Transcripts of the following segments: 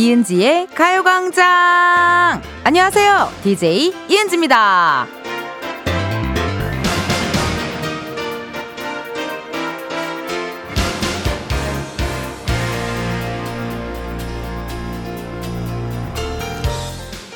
이은지의 가요광장! 안녕하세요. DJ 이은지입니다.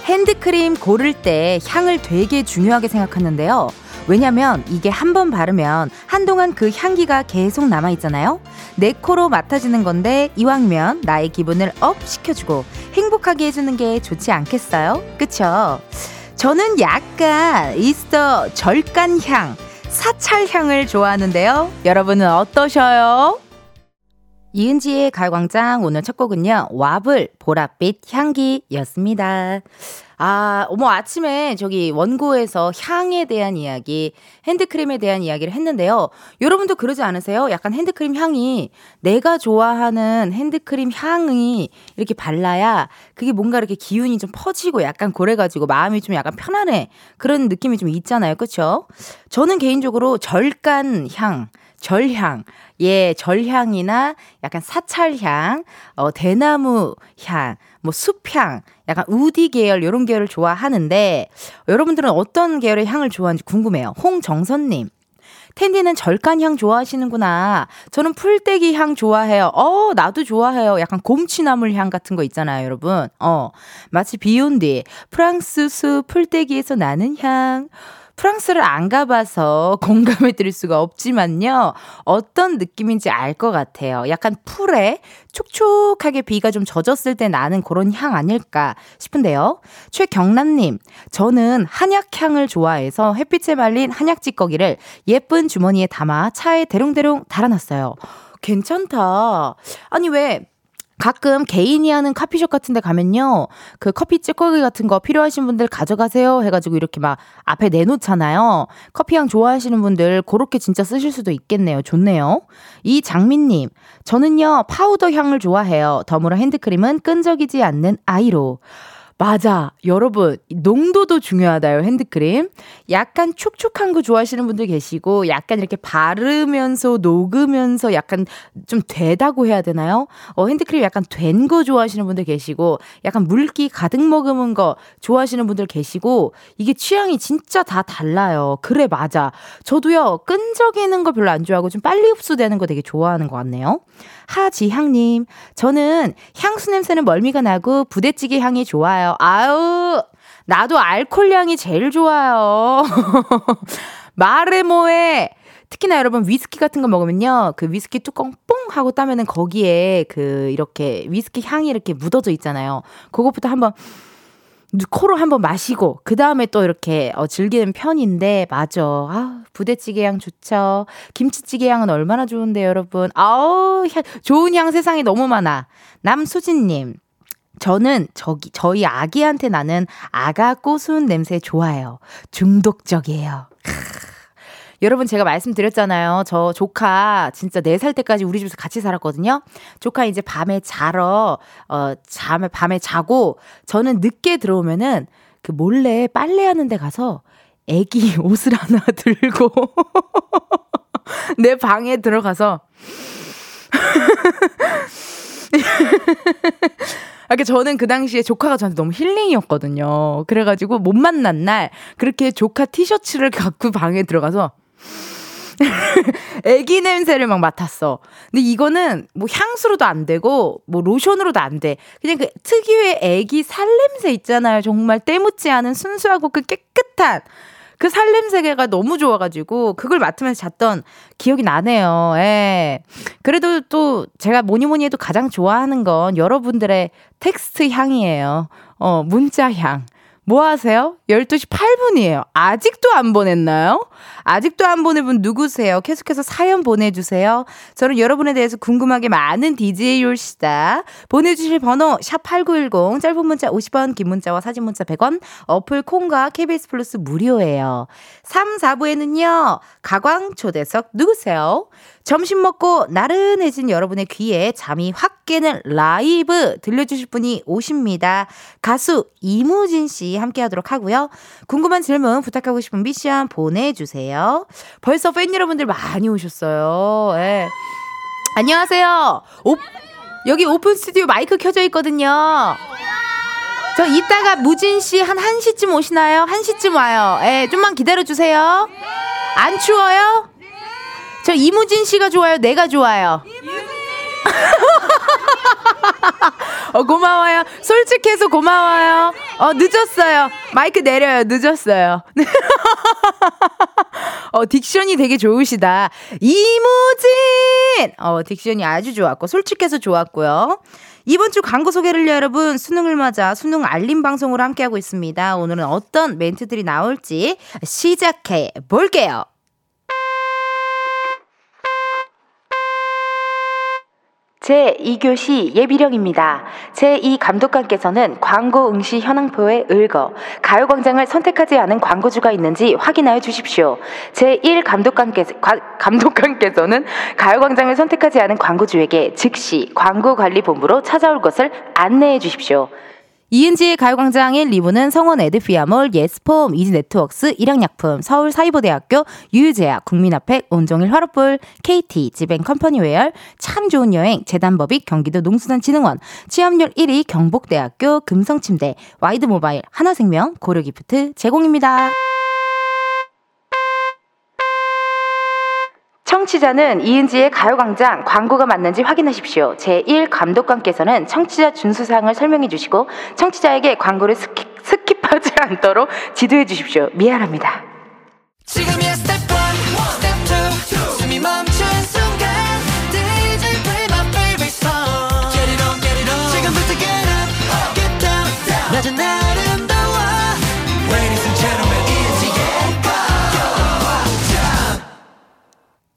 핸드크림 고를 때 향을 되게 중요하게 생각하는데요. 왜냐면 이게 한 번 바르면 한동안 그 향기가 계속 남아있잖아요. 내 코로 맡아주는 건데 이왕이면 나의 기분을 up 시켜주고 행복하게 해주는 게 좋지 않겠어요? 그쵸? 저는 약간 이스터 절간향, 사찰향을 좋아하는데요. 여러분은 어떠셔요? 이은지의 가요광장 오늘 첫 곡은요. 와블 보랏빛 향기였습니다. 아, 어머, 아침에 저기 원고에서 향에 대한 이야기, 핸드크림에 대한 이야기를 했는데요. 여러분도 그러지 않으세요? 약간 핸드크림 향이 내가 좋아하는 핸드크림 향이 이렇게 발라야 그게 뭔가 이렇게 기운이 좀 퍼지고 약간 고래가지고 마음이 좀 약간 편안해. 그런 느낌이 좀 있잖아요. 그쵸? 저는 개인적으로 절간 향, 절향, 예, 절향이나 약간 사찰향, 어, 대나무 향, 뭐 숲향, 약간 우디 계열 요런 계열을 좋아하는데 여러분들은 어떤 계열의 향을 좋아하는지 궁금해요. 홍정선 님. 텐디는 절간향 좋아하시는구나. 저는 풀떼기 향 좋아해요. 어, 나도 좋아해요. 약간 곰취나물 향 같은 거 있잖아요, 여러분. 어, 마치 비온 뒤 프랑스 수 풀떼기에서 나는 향. 프랑스를 안 가봐서 공감해 드릴 수가 없지만요. 어떤 느낌인지 알 것 같아요. 약간 풀에 촉촉하게 비가 좀 젖었을 때 나는 그런 향 아닐까 싶은데요. 최경란님, 저는 한약향을 좋아해서 햇빛에 말린 한약 찌꺼기를 예쁜 주머니에 담아 차에 대롱대롱 달아놨어요. 괜찮다. 아니, 왜 가끔 개인이 하는 커피숍 같은 데 가면요. 그 커피 찌꺼기 같은 거 필요하신 분들 가져가세요 해가지고 이렇게 막 앞에 내놓잖아요. 커피향 좋아하시는 분들 그렇게 진짜 쓰실 수도 있겠네요. 좋네요. 이 장민님, 저는요 파우더 향을 좋아해요. 덤으로 핸드크림은 끈적이지 않는 아이로. 맞아. 여러분, 농도도 중요하다요, 핸드크림. 약간 촉촉한 거 좋아하시는 분들 계시고, 약간 이렇게 바르면서 녹으면서 약간 좀 되다고 해야 되나요? 어, 핸드크림 약간 된 거 좋아하시는 분들 계시고, 약간 물기 가득 머금은 거 좋아하시는 분들 계시고, 이게 취향이 진짜 다 달라요. 그래, 맞아. 저도요, 끈적이는 거 별로 안 좋아하고 좀 빨리 흡수되는 거 되게 좋아하는 것 같네요. 하지향님, 저는 향수 냄새는 멀미가 나고 부대찌개 향이 좋아요. 아유, 나도 알콜 향이 제일 좋아요. 말해 뭐해. 특히나 여러분 위스키 같은 거 먹으면요. 그 위스키 뚜껑 뽕 하고 따면은 거기에 그 이렇게 위스키 향이 이렇게 묻어져 있잖아요. 그것부터 한번 코로 한번 마시고 그 다음에 또 이렇게 어, 즐기는 편인데 맞아. 아 부대찌개 향 좋죠. 김치찌개 향은 얼마나 좋은데 여러분. 아우 향, 좋은 향 세상에 너무 많아. 남수진님. 저는 저기 저희 아기한테 나는 아가 꼬순 냄새 좋아해요. 중독적이에요. 여러분 제가 말씀드렸잖아요. 저 조카 진짜 4살 때까지 우리 집에서 같이 살았거든요. 조카 이제 밤에 자러 어 잠에 밤에 자고 저는 늦게 들어오면은 그 몰래 빨래하는 데 가서 애기 옷을 하나 들고 내 방에 들어가서 이렇게 저는 그 당시에 조카가 저한테 너무 힐링이었거든요. 그래가지고 못 만난 날 그렇게 조카 티셔츠를 갖고 방에 들어가서 애기 냄새를 막 맡았어. 근데 이거는 뭐 향수로도 안 되고 뭐 로션으로도 안 돼. 그냥 그 특유의 애기 살냄새 있잖아요. 정말 때묻지 않은 순수하고 그 깨끗한 그 살냄새가 너무 좋아가지고 그걸 맡으면서 잤던 기억이 나네요. 예. 그래도 또 제가 뭐니 뭐니 해도 가장 좋아하는 건 여러분들의 텍스트 향이에요. 어, 문자 향. 뭐 하세요? 12시 8분이에요. 아직도 안 보냈나요? 아직도 안 보낸 분 누구세요? 계속해서 사연 보내주세요. 저는 여러분에 대해서 궁금하게 많은 DJ 율시다. 보내주실 번호, 샵8910, 짧은 문자 50원, 긴 문자와 사진 문자 100원, 어플 콩과 KBS 플러스 무료예요. 3, 4부에는요, 가요광장 초대석 누구세요? 점심 먹고 나른해진 여러분의 귀에 잠이 확 깨는 라이브 들려주실 분이 오십니다. 가수 이무진 씨 함께 하도록 하고요. 궁금한 질문 부탁하고 싶은 미션 보내주세요. 벌써 팬 여러분들 많이 오셨어요. 예. 안녕하세요. 오, 여기 오픈 스튜디오 마이크 켜져 있거든요. 저 이따가 무진 씨 한 1시쯤 오시나요? 1시쯤 와요. 예, 좀만 기다려 주세요. 안 추워요? 저 이무진 씨가 좋아요? 내가 좋아요? 어, 고마워요. 솔직해서 고마워요. 어, 늦었어요. 마이크 내려요. 늦었어요. 어, 딕션이 되게 좋으시다. 이무진! 어, 딕션이 아주 좋았고, 솔직해서 좋았고요. 이번 주 광고 소개를 여러분 수능을 맞아 수능 알림 방송으로 함께하고 있습니다. 오늘은 어떤 멘트들이 나올지 시작해 볼게요. 제2교시 예비령입니다. 제2 감독관께서는 광고 응시 현황표에 읽어 가요광장을 선택하지 않은 광고주가 있는지 확인하여 주십시오. 제1 감독관께서, 감독관께서는 가요광장을 선택하지 않은 광고주에게 즉시 광고관리본부로 찾아올 것을 안내해 주십시오. 이은지의 가요광장 1, 2부는 성원 에드피아몰, 예스폼, 이지네트웍스, 일양약품, 서울사이버대학교, 유유제약, 국민아팩, 온종일 화롯불, KT, 지벤컴퍼니웨어, 참 좋은 여행, 재단법인, 경기도 농수산진흥원, 취업률 1위 경북대학교, 금성침대, 와이드모바일, 하나생명, 고려기프트 제공입니다. 청취자는 이은지의 가요광장 광고가 맞는지 확인하십시오. 제1 감독관께서는 청취자 준수사항을 설명해 주시고 청취자에게 광고를 skip, skip하지 않도록 지도해 주십시오. 미안합니다. 지금이야 스텝 1, 스텝 2, 숨이 멈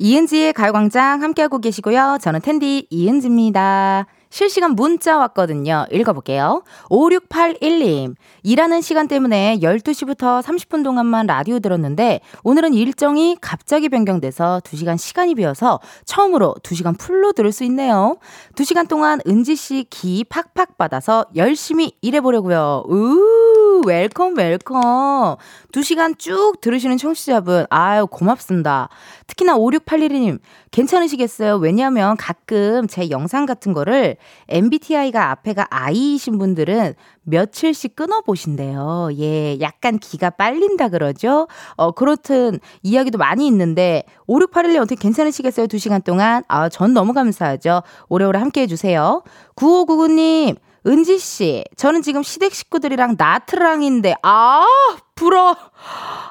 이은지의 가요광장 함께하고 계시고요. 저는 텐디 이은지입니다. 실시간 문자 왔거든요. 읽어볼게요. 5681님. 일하는 시간 때문에 12시부터 30분 동안만 라디오 들었는데 오늘은 일정이 갑자기 변경돼서 2시간 시간이 비어서 처음으로 2시간 full로 들을 수 있네요. 2시간 동안 은지 씨 기 팍팍 받아서 열심히 일해보려고요. 우 welcome welcome. 2시간 쭉 들으시는 청취자분 아유 고맙습니다. 특히나 5681님 괜찮으시겠어요? 왜냐하면 가끔 제 영상 같은 거를 MBTI가 앞에가 I이신 분들은 며칠씩 끊어보신대요. 예, 약간 기가 빨린다 그러죠? 어, 그렇든 이야기도 많이 있는데, 5681님 어떻게 괜찮으시겠어요? 2시간 동안? 아, 전 너무 감사하죠. 오래오래 함께 해주세요. 9599님, 은지 씨, 저는 지금 시댁 식구들이랑 나트랑인데, 아, 불어.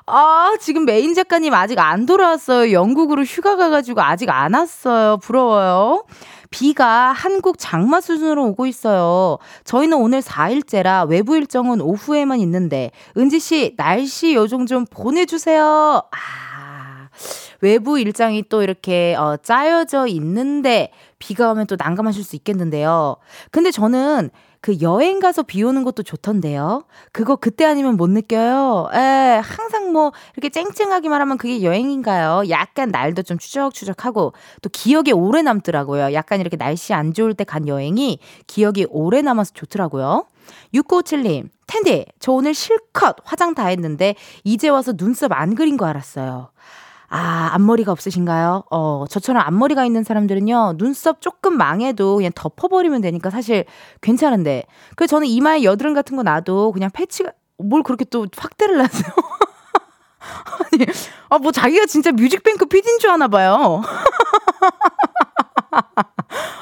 아, 지금 메인 작가님 아직 안 돌아왔어요. 영국으로 휴가 가가지고 아직 안 왔어요. 부러워요. 비가 한국 장마 수준으로 오고 있어요. 저희는 오늘 4일째라 외부 일정은 오후에만 있는데, 은지 씨, 날씨 요정 좀 보내주세요. 아. 외부 일정이 또 이렇게 어, 짜여져 있는데 비가 오면 또 난감하실 수 있겠는데요. 근데 저는 그 여행 가서 비 오는 것도 좋던데요. 그거 그때 아니면 못 느껴요. 에, 항상 뭐 이렇게 쨍쨍하기만 하면 그게 여행인가요? 약간 날도 좀 추적추적하고 또 기억에 오래 남더라고요. 약간 이렇게 날씨 안 좋을 때 간 여행이 기억이 오래 남아서 좋더라고요. 6957님, 텐디, 저 오늘 실컷 화장 다 했는데 이제 와서 눈썹 안 그린 거 알았어요. 아, 앞머리가 없으신가요? 어, 저처럼 앞머리가 있는 사람들은요, 눈썹 조금 망해도 그냥 덮어버리면 되니까 사실 괜찮은데. 그래서 저는 이마에 여드름 같은 거 나도 그냥 패치가, 뭘 그렇게 또 확대를 하세요? 아니, 아, 뭐 자기가 진짜 뮤직뱅크 PD인 줄 아나 봐요.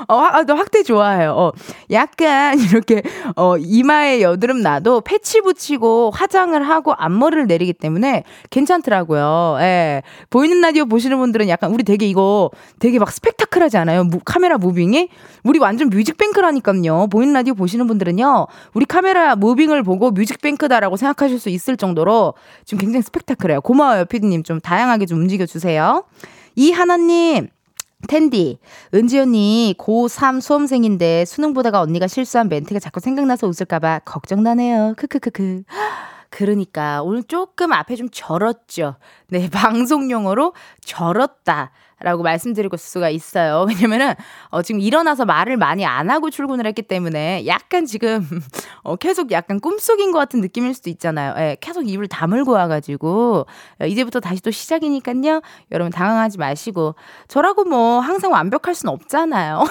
어, 아, 너 확대 좋아해요. 어, 약간 이렇게 어, 이마에 여드름 나도 패치 붙이고 화장을 하고 앞머리를 내리기 때문에 괜찮더라고요. 예. 보이는 라디오 보시는 분들은 약간 우리 되게 이거 되게 막 스펙타클하지 않아요? 무, 카메라 무빙이? 우리 완전 뮤직뱅크라니까요. 보이는 라디오 보시는 분들은요. 우리 카메라 무빙을 보고 뮤직뱅크다라고 생각하실 수 있을 정도로 지금 굉장히 스펙타클해요. 고마워요, 피디님. 좀 다양하게 좀 움직여 주세요. 이 하나님. 텐디, 은지 언니 고3 수험생인데 수능 보다가 언니가 실수한 멘트가 자꾸 생각나서 웃을까봐 걱정나네요. 크크크크. 그러니까 오늘 조금 앞에 좀 절었죠. 네, 방송 용어로 절었다. 라고 말씀드리고 수가 있어요. 왜냐면은, 어, 지금 일어나서 말을 많이 안 하고 출근을 했기 때문에 약간 지금, 어, 계속 약간 꿈속인 것 같은 느낌일 수도 있잖아요. 예, 계속 입을 다물고 와가지고, 어, 이제부터 다시 또 시작이니까요. 여러분 당황하지 마시고, 저라고 뭐 항상 완벽할 순 없잖아요.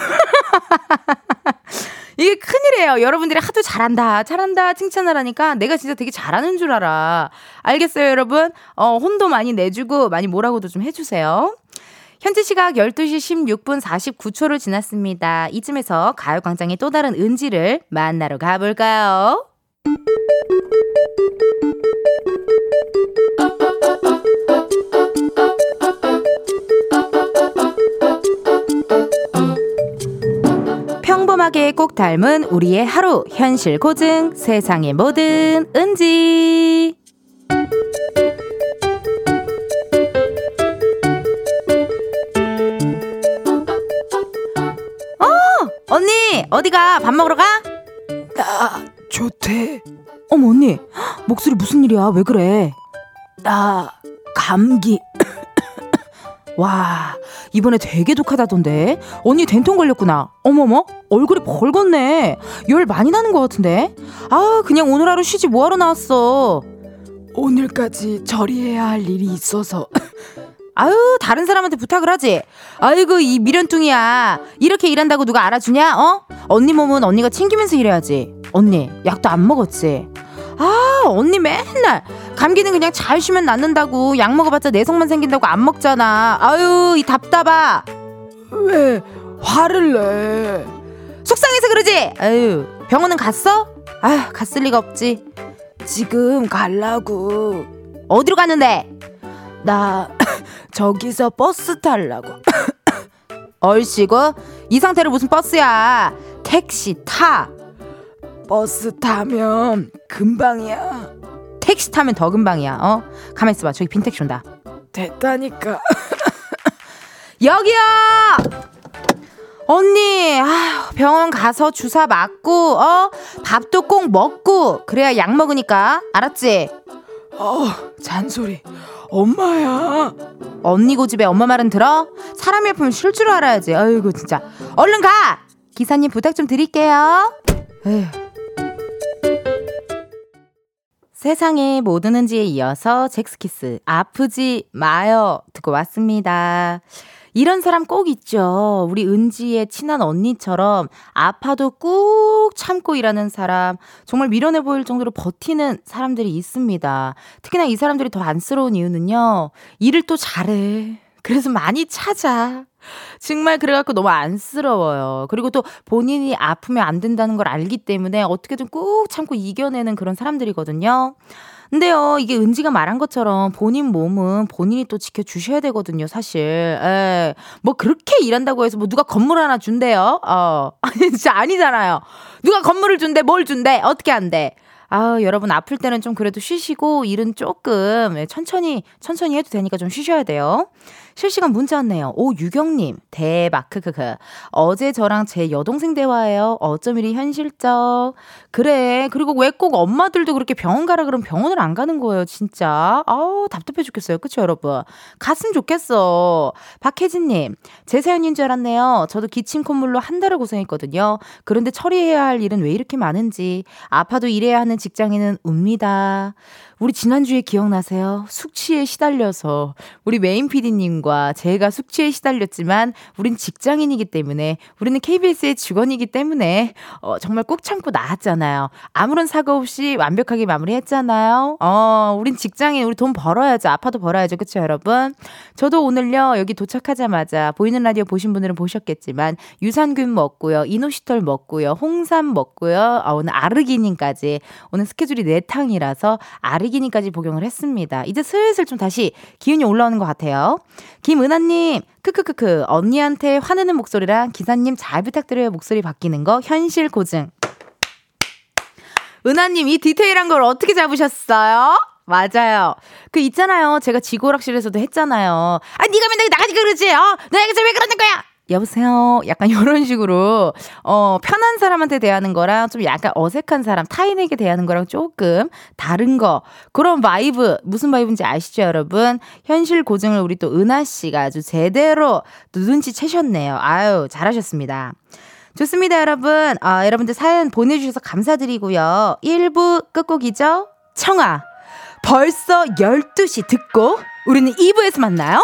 아니에요. 여러분들이 하도 잘한다, 잘한다 칭찬을 하니까 내가 진짜 되게 잘하는 줄 알아. 알겠어요, 여러분? 어, 혼도 많이 내주고 많이 뭐라고도 좀 해주세요. 현재 시각 12시 16분 49초를 지났습니다. 이쯤에서 가요광장의 또 다른 은지를 만나러 가볼까요? 평범하게 꼭 닮은 우리의 하루 현실 고증 세상의 모든 은지 언니 어디가? 밥 먹으러 가? 나 좋대. 어머 언니. 목소리 무슨 일이야? 왜 그래? 나 감기. 와 이번에 되게 독하다던데? 언니 된통 걸렸구나. 어머머. 얼굴이 벌겋네. 열 많이 나는 것 같은데? 아 그냥 오늘 하루 쉬지 뭐하러 나왔어? 오늘까지 처리해야 할 일이 있어서 아유 다른 사람한테 부탁을 하지. 아이고 이 미련뚱이야. 이렇게 일한다고 누가 알아주냐? 어? 언니 몸은 언니가 챙기면서 일해야지. 언니 약도 안 먹었지? 아 언니 맨날 감기는 그냥 잘 쉬면 낫는다고 약 먹어봤자 내성만 생긴다고 안 먹잖아. 아유 이 답답아. 왜 화를 내? 속상해서 그러지? 아유 병원은 갔어? 아 갔을 리가 없지. 지금 갈라고. 어디로 가는데? 나 저기서 버스 탈라고. 얼씨구 이 상태로 무슨 버스야? 택시 타. 버스 타면 금방이야. 택시 타면 더 금방이야 어? 가만 있어봐. 저기 빈 택시 온다. 됐다니까. 여기요! 언니 아휴, 병원 가서 주사 맞고 어? 밥도 꼭 먹고 그래야 약 먹으니까. 알았지? 어 잔소리 엄마야. 언니 고집에 엄마 말은 들어? 사람이 아프면 쉴줄 알아야지. 아이고 진짜. 얼른 가! 기사님 부탁 좀 드릴게요. 에휴. 세상의 모든 은지에 이어서 잭스키스 아프지 마요 듣고 왔습니다. 이런 사람 꼭 있죠. 우리 은지의 친한 언니처럼 아파도 꾹 참고 일하는 사람, 정말 미련해 보일 정도로 버티는 사람들이 있습니다. 특히나 이 사람들이 더 안쓰러운 이유는요. 일을 또 잘해. 그래서 많이 찾아. 정말 그래갖고 너무 안쓰러워요. 그리고 또 본인이 아프면 안 된다는 걸 알기 때문에 어떻게든 꾹 참고 이겨내는 그런 사람들이거든요. 근데요, 이게 은지가 말한 것처럼 본인 몸은 본인이 또 지켜주셔야 되거든요, 사실. 에, 뭐 그렇게 일한다고 해서 뭐 누가 건물 하나 준대요? 어, 아니, 진짜 아니잖아요. 누가 건물을 준대, 뭘 준대, 어떻게 한대. 아, 여러분 아플 때는 좀 그래도 쉬시고 일은 조금 천천히 천천히 해도 되니까 좀 쉬셔야 돼요. 실시간 문자 왔네요. 오, 유경님. 대박. 크크크. 어제 저랑 제 여동생 대화예요. 어쩜 이리 현실적. 그래. 그리고 왜 꼭 엄마들도 그렇게 병원 가라 그러면 병원을 안 가는 거예요, 진짜. 아우, 답답해 죽겠어요. 그쵸, 여러분? 갔으면 좋겠어. 박혜진님. 제 사연인 줄 알았네요. 저도 기침 콧물로 한 달을 고생했거든요. 그런데 처리해야 할 일은 왜 이렇게 많은지. 아파도 일해야 하는 직장인은 웁니다. 우리 지난주에 기억나세요? 숙취에 시달려서 우리 메인 PD님과 제가 숙취에 시달렸지만 우린 직장인이기 때문에 우리는 KBS의 직원이기 때문에 어, 정말 꼭 참고 나왔잖아요. 아무런 사고 없이 완벽하게 마무리했잖아요. 어, 우린 직장인, 우리 돈 벌어야죠. 아파도 벌어야죠. 그쵸, 여러분? 저도 오늘요, 여기 도착하자마자 보이는 라디오 보신 분들은 보셨겠지만 유산균 먹고요, 이노시톨 먹고요, 홍삼 먹고요, 어, 오늘 아르기닌까지 오늘 스케줄이 네 탕이라서 아르 알기니까지 복용을 했습니다. 이제 슬슬 좀 다시 기운이 올라오는 것 같아요. 김은하님, 크크크크, 언니한테 화내는 목소리랑 기사님 잘 부탁드려요 목소리 바뀌는 거 현실 고증. 은하님, 이 디테일한 걸 어떻게 잡으셨어요? 맞아요. 그 있잖아요. 제가 지구오락실에서도 했잖아요. 아, 네가 맨날 나가니까 그러지. 어? 너에게서 왜 그러는 거야? 여보세요. 약간 이런 식으로 어 편한 사람한테 대하는 거랑 좀 약간 어색한 사람 타인에게 대하는 거랑 조금 다른 거 그런 vibe 무슨 vibe인지 아시죠, 여러분? 현실 고증을 우리 또 은하 씨가 아주 제대로 눈치 채셨네요. 아유 잘하셨습니다. 좋습니다, 여러분. 아, 여러분들 사연 보내주셔서 감사드리고요. 1부 끝곡이죠? 청아. 벌써 12시 듣고 우리는 2부에서 만나요.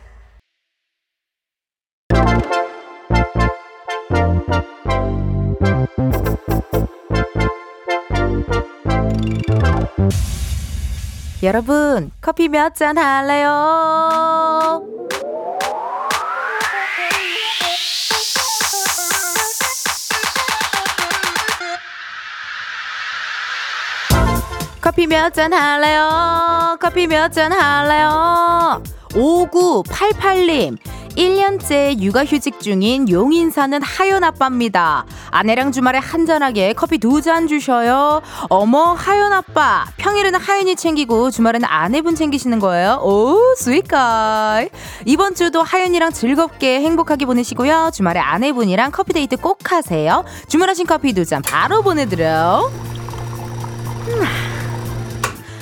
여러분, 커피 몇 잔 할래요? 커피 몇 잔 할래요? 커피 몇 잔 할래요? 5988님. 1년째 육아휴직 중인 용인 사는 하연 아빠입니다. 아내랑 주말에 한잔하게 커피 두 잔 주셔요. 어머, 하연 아빠. 평일에는 하연이 챙기고 주말에는 아내분 챙기시는 거예요. 오, sweet guy. 이번 주도 하연이랑 즐겁게 행복하게 보내시고요. 주말에 아내분이랑 커피 데이트 꼭 하세요. 주문하신 커피 두 잔 바로 보내드려요. 음.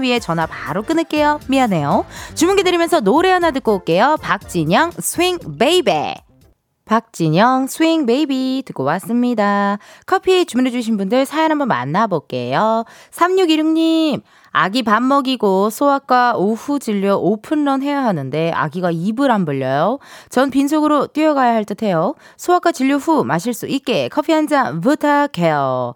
위해 전화 바로 끊을게요. 미안해요. 주문 기다리면서 노래 하나 듣고 올게요. 박진영 Swing Baby. 박진영 Swing Baby 듣고 왔습니다. 커피 주문해주신 분들 사연 한번 만나볼게요. 3616님, 아기 밥 먹이고 소아과 오후 진료 오픈런 해야 하는데 아기가 입을 안 벌려요. 전 빈속으로 뛰어가야 할 듯해요. 소아과 진료 후 마실 수 있게 커피 한 잔 부탁해요.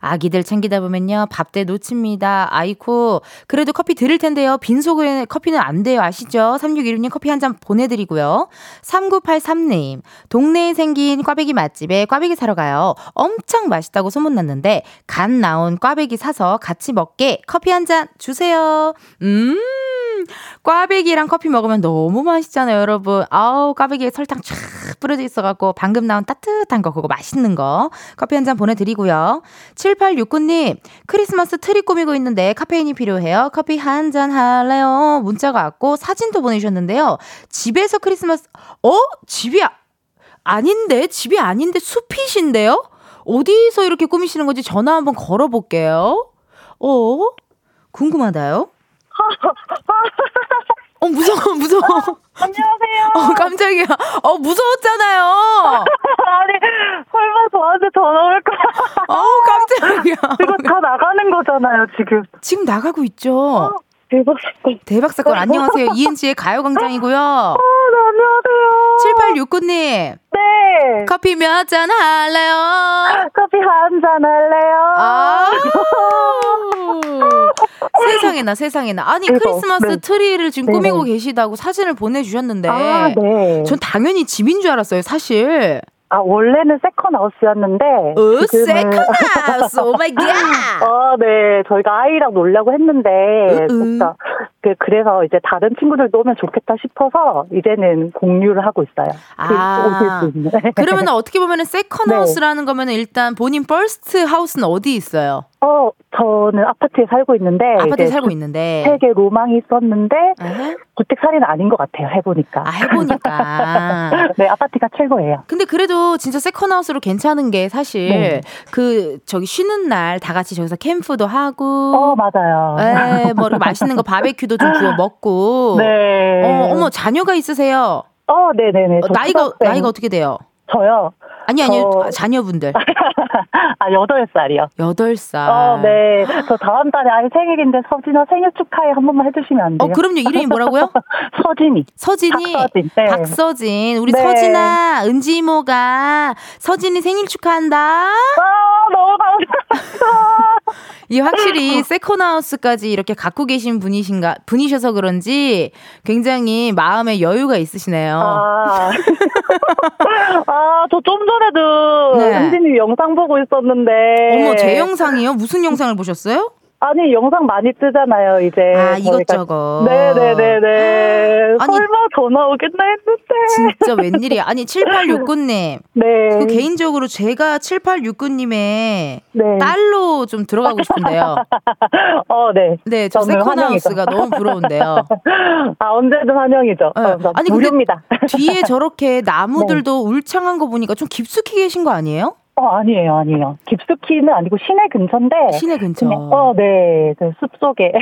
아기들 챙기다 보면요 밥때 놓칩니다. 아이코 그래도 커피 드릴 텐데요. 빈속에 커피는 안 돼요. 아시죠? 3616님 커피 한 잔 보내드리고요. 3983님 동네에 생긴 꽈배기 맛집에 꽈배기 사러 가요. 엄청 맛있다고 소문났는데 갓 나온 꽈배기 사서 같이 먹게 커피 한잔 주세요. 음. 꽈배기랑 커피 먹으면 너무 맛있잖아요, 여러분. 아우, 꽈배기에 설탕 쫙 뿌려져 있어갖고 방금 나온 따뜻한 거, 그거 맛있는 거. 커피 한 잔 보내드리고요. 7869님, 크리스마스 트리 꾸미고 있는데 카페인이 필요해요. 커피 한 잔 할래요? 문자가 왔고 사진도 보내주셨는데요. 집에서 크리스마스, 어? 집이 아, 아닌데? 집이 아닌데 숲이신데요? 어디서 이렇게 꾸미시는 건지 전화 한번 걸어볼게요. 어? 궁금하다요? 어, 무서워, 무서워. 안녕하세요. 어, 깜짝이야. 어, 무서웠잖아요. 아니, 설마 저한테 전화 올까? 어우, 깜짝이야. 이거 다 나가는 거잖아요, 지금. 지금 나가고 있죠? 어, 대박 사건. 대박 사건. 안녕하세요. 이은지의 가요광장이고요. 아, 네, 안녕하세요. 7869님. 네. 커피 몇 잔 할래요? 커피 한 잔 할래요? 아. 세상에나, 세상에나. 아니, 대박. 크리스마스 네. 트리를 지금 네네. 꾸미고 계시다고 사진을 보내주셨는데. 아, 네. 전 당연히 집인 줄 알았어요, 사실. 아, 원래는 second house였는데. 어, 지금은- second house. oh my god. 아, 네. 저희가 아이랑 놀려고 했는데, 으으. 진짜. 그, 그래서 이제 다른 친구들도 오면 좋겠다 싶어서, 이제는 공유를 하고 있어요. 그 아. 있는. 그러면 어떻게 보면 second house라는 거면 일단 본인 first house는 어디 있어요? 어, 저는 아파트에 살고 있는데. 아파트에 살고 있는데. 되게 로망이 있었는데, 에헤. 주택 살이는 아닌 것 같아요, 해보니까. 아, 해보니까. 네, 아파트가 최고예요. 근데 그래도 진짜 second house로 괜찮은 게 사실 네. 그 저기 쉬는 날 다 같이 저기서 캠프도 하고 어, 맞아요. 에, 뭐 이렇게 맛있는 거 바베큐도 좀 구워 먹고 네. 어, 어머 자녀가 있으세요. 어, 네네네. 어, 저 나이가. 나이가 어떻게 돼요? 저요? 아니 아니요 저- 아, 자녀분들 아, 여덟 살이요. 여덟 살. 어, 네. 저 다음 달에 아이 생일인데 서진아 생일 축하해 한 번만 해주시면 안 돼요? 어 그럼요 이름이 뭐라고요? 서진이. 서진이 박서진. 네. 박서진 우리 네. 서진아 은지 이모가 서진이 생일 축하한다. 아, 너무 감사합니다. 이 확실히 세컨하우스까지 이렇게 갖고 계신 분이신가 분이셔서 그런지 굉장히 마음에 여유가 있으시네요. 아, 아, 저 좀 전 에도 네. 은지님 영상 보고 있었는데. 어머 제 영상이요? 무슨 영상을 보셨어요? 아니 영상 많이 뜨잖아요 이제. 아. 이것저것. 네네네네. 아니, 설마 전화 오겠나 했는데. 진짜 웬일이야. 아니, 7869님. 네. 그 개인적으로 제가 7869님의 네. 딸로 좀 들어가고 싶은데요. 어, 네. 네, 저 세컨하우스가 너무 부러운데요. 아 언제든 환영이죠. 네. 어, 아니, 무료입니다. 뒤에 저렇게 나무들도 울창한 거 보니까 좀 깊숙이 계신 거 아니에요? 어 아니에요 아니에요. 깊숙이는 아니고 시내 근처인데. 시내 근처. 그냥, 어, 네. 그 숲속에.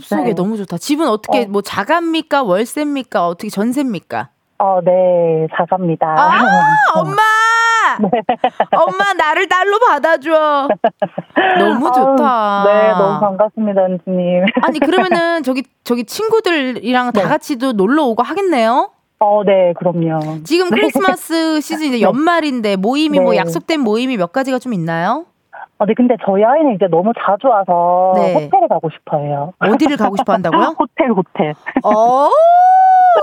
숲속에 네. 너무 좋다. 집은 어떻게 어. 뭐 자가입니까? 월세입니까? 어떻게 전세입니까? 어, 네. 자갑니다. 아, 엄마! 엄마 나를 딸로 받아줘. 너무 좋다. 아우, 네, 너무 반갑습니다, 언니님. 아니 그러면은 저기 저기 친구들이랑 다 네. 같이도 놀러 오고 하겠네요. 어, 네, 그럼요. 지금 크리스마스 시즌 이제 연말인데 모임이 뭐 네. 약속된 모임이 몇 가지가 좀 있나요? 어, 네, 근데 저희 아이는 이제 너무 자주 와서 네. 호텔에 가고 싶어 해요. 어디를 가고 싶어 한다고요? 호텔, 호텔. 어.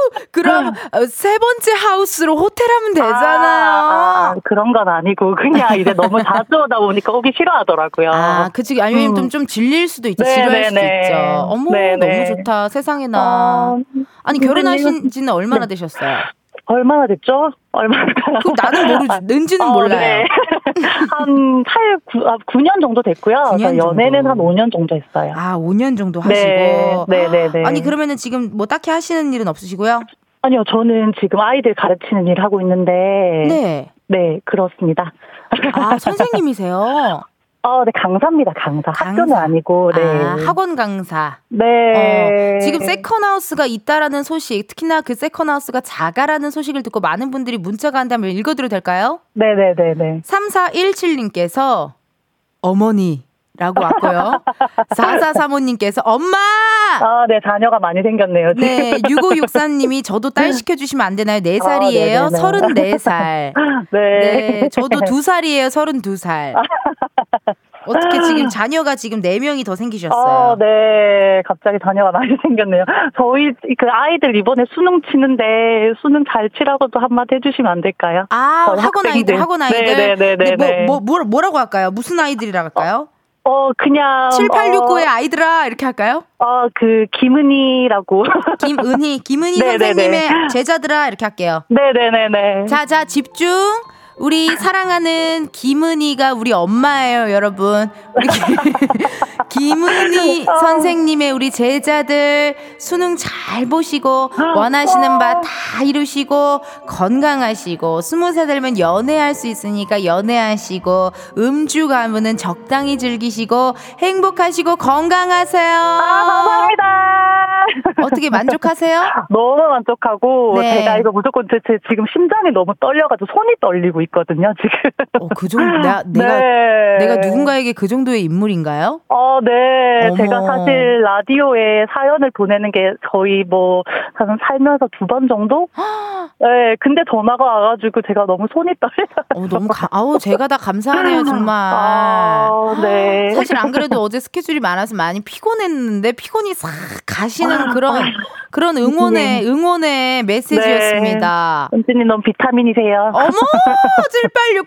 그럼 어, 세 번째 하우스로 호텔 하면 되잖아요. 아, 아, 그런 건 아니고, 그냥 이제 너무 자주 오다 보니까 오기 싫어하더라고요. 아, 그치. 아니면 음. 좀, 좀 질릴 수도 있지. 네, 지루할 네, 수도 네. 있죠. 어머, 네, 너무 네. 좋다. 세상에나. 어, 아니, 결혼하신 지는 얼마나 되셨어요? 얼마나 됐죠? 얼마나. 그 나는 모르지. 는지는 어, 몰라요. 네. 한 8, 9, 아, 9년 정도 됐고요. 9년 저 연애는 정도. 한 5년 정도 했어요. 아, 5년 정도 하시고. 네, 네, 네, 네. 아니, 그러면은 지금 뭐 딱히 하시는 일은 없으시고요? 아니요, 저는 지금 아이들 가르치는 일 하고 있는데. 네. 네, 그렇습니다. 아, 선생님이세요? 어, 네, 강사입니다, 강사. 학교는 강사. 아니고, 네. 아, 학원 강사. 네. 어, 지금 세컨하우스가 있다라는 소식, 특히나 그 세컨하우스가 자가라는 소식을 듣고 많은 분들이 문자가 한다면 읽어드려도 될까요? 네네네네. 3417님께서 어머니 라고 왔고요. 4435님께서 엄마! 아, 네, 자녀가 많이 생겼네요, 지금. 네, 6563님이 저도 딸 시켜주시면 안 되나요? 4살이에요. 아, 네네네. 34살. 네. 네, 저도 2살이에요. 32살. 어떻게 지금 자녀가 지금 4명이 더 생기셨어요. 어, 네. 갑자기 자녀가 많이 생겼네요. 저희 그 아이들 이번에 수능 치는데 수능 잘 치라고도 한마디 해주시면 안 될까요? 아, 학원 아이들, 학생들. 학원 아이들. 네네네 네. 네, 뭐, 뭐, 뭐, 뭐라고 할까요? 무슨 아이들이라 할까요? 어, 그냥. 7869의 아이들아, 이렇게 할까요? 어, 어, 그, 김은희라고. 김은희, 김은희 네네네. 선생님의 제자들아, 이렇게 할게요. 네네네네. 자, 자, 집중. 우리 사랑하는 김은희가 우리 엄마예요, 여러분. 우리 기- 김은희 선생님의 우리 제자들 수능 잘 보시고 원하시는 바 다 이루시고 건강하시고 스무 살 되면 연애할 수 있으니까 연애하시고 음주 가면은 적당히 즐기시고 행복하시고 건강하세요. 아, 감사합니다. 어떻게 만족하세요? 너무 만족하고 네. 제가 이거 무조건 제, 제 지금 심장이 너무 떨려가지고 손이 떨리고 있거든요 지금. 어, 그 정도 내가 내가 네. 내가 누군가에게 그 정도의 인물인가요? 어, 네. 어머. 제가 사실 라디오에 사연을 보내는 게 거의 뭐, 한 살면서 두 번 정도? 네. 근데 전화가 와가지고 제가 너무 손이 떨려요. 어, 너무 가, 아우 제가 다 감사하네요 정말. 아, 네. 사실 안 그래도 어제 스케줄이 많아서 많이 피곤했는데 피곤이 싹 가시는 그런 그런 응원의 응원의 메시지였습니다. 은지님 너무 비타민이세요. 어머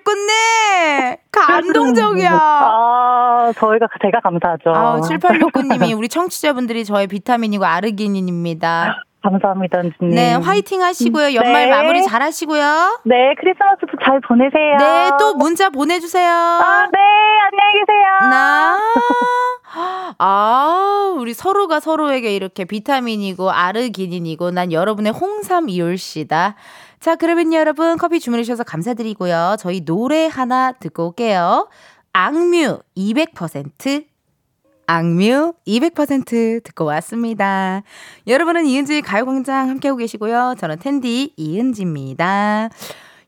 7869님 감동적이야. 아, 저희가, 제가 감사하죠. 아 7869님이 우리 청취자분들이 저의 비타민이고 아르기닌입니다. 감사합니다, 은지님. 네 화이팅 하시고요 연말 네. 마무리 잘 하시고요. 네, 크리스마스도 잘 보내세요. 네 또 문자 보내주세요. 아, 네, 안녕히 계세요. 나, 아, 우리 서로가 서로에게 이렇게 비타민이고 아르기닌이고 난 여러분의 홍삼 이올씨다. 자, 그러면 여러분 커피 주문해 주셔서 감사드리고요. 저희 노래 하나 듣고 올게요. 악뮤 200% 악뮤 200% 듣고 왔습니다. 여러분은 이은지의 가요광장 함께하고 계시고요. 저는 텐디 이은지입니다.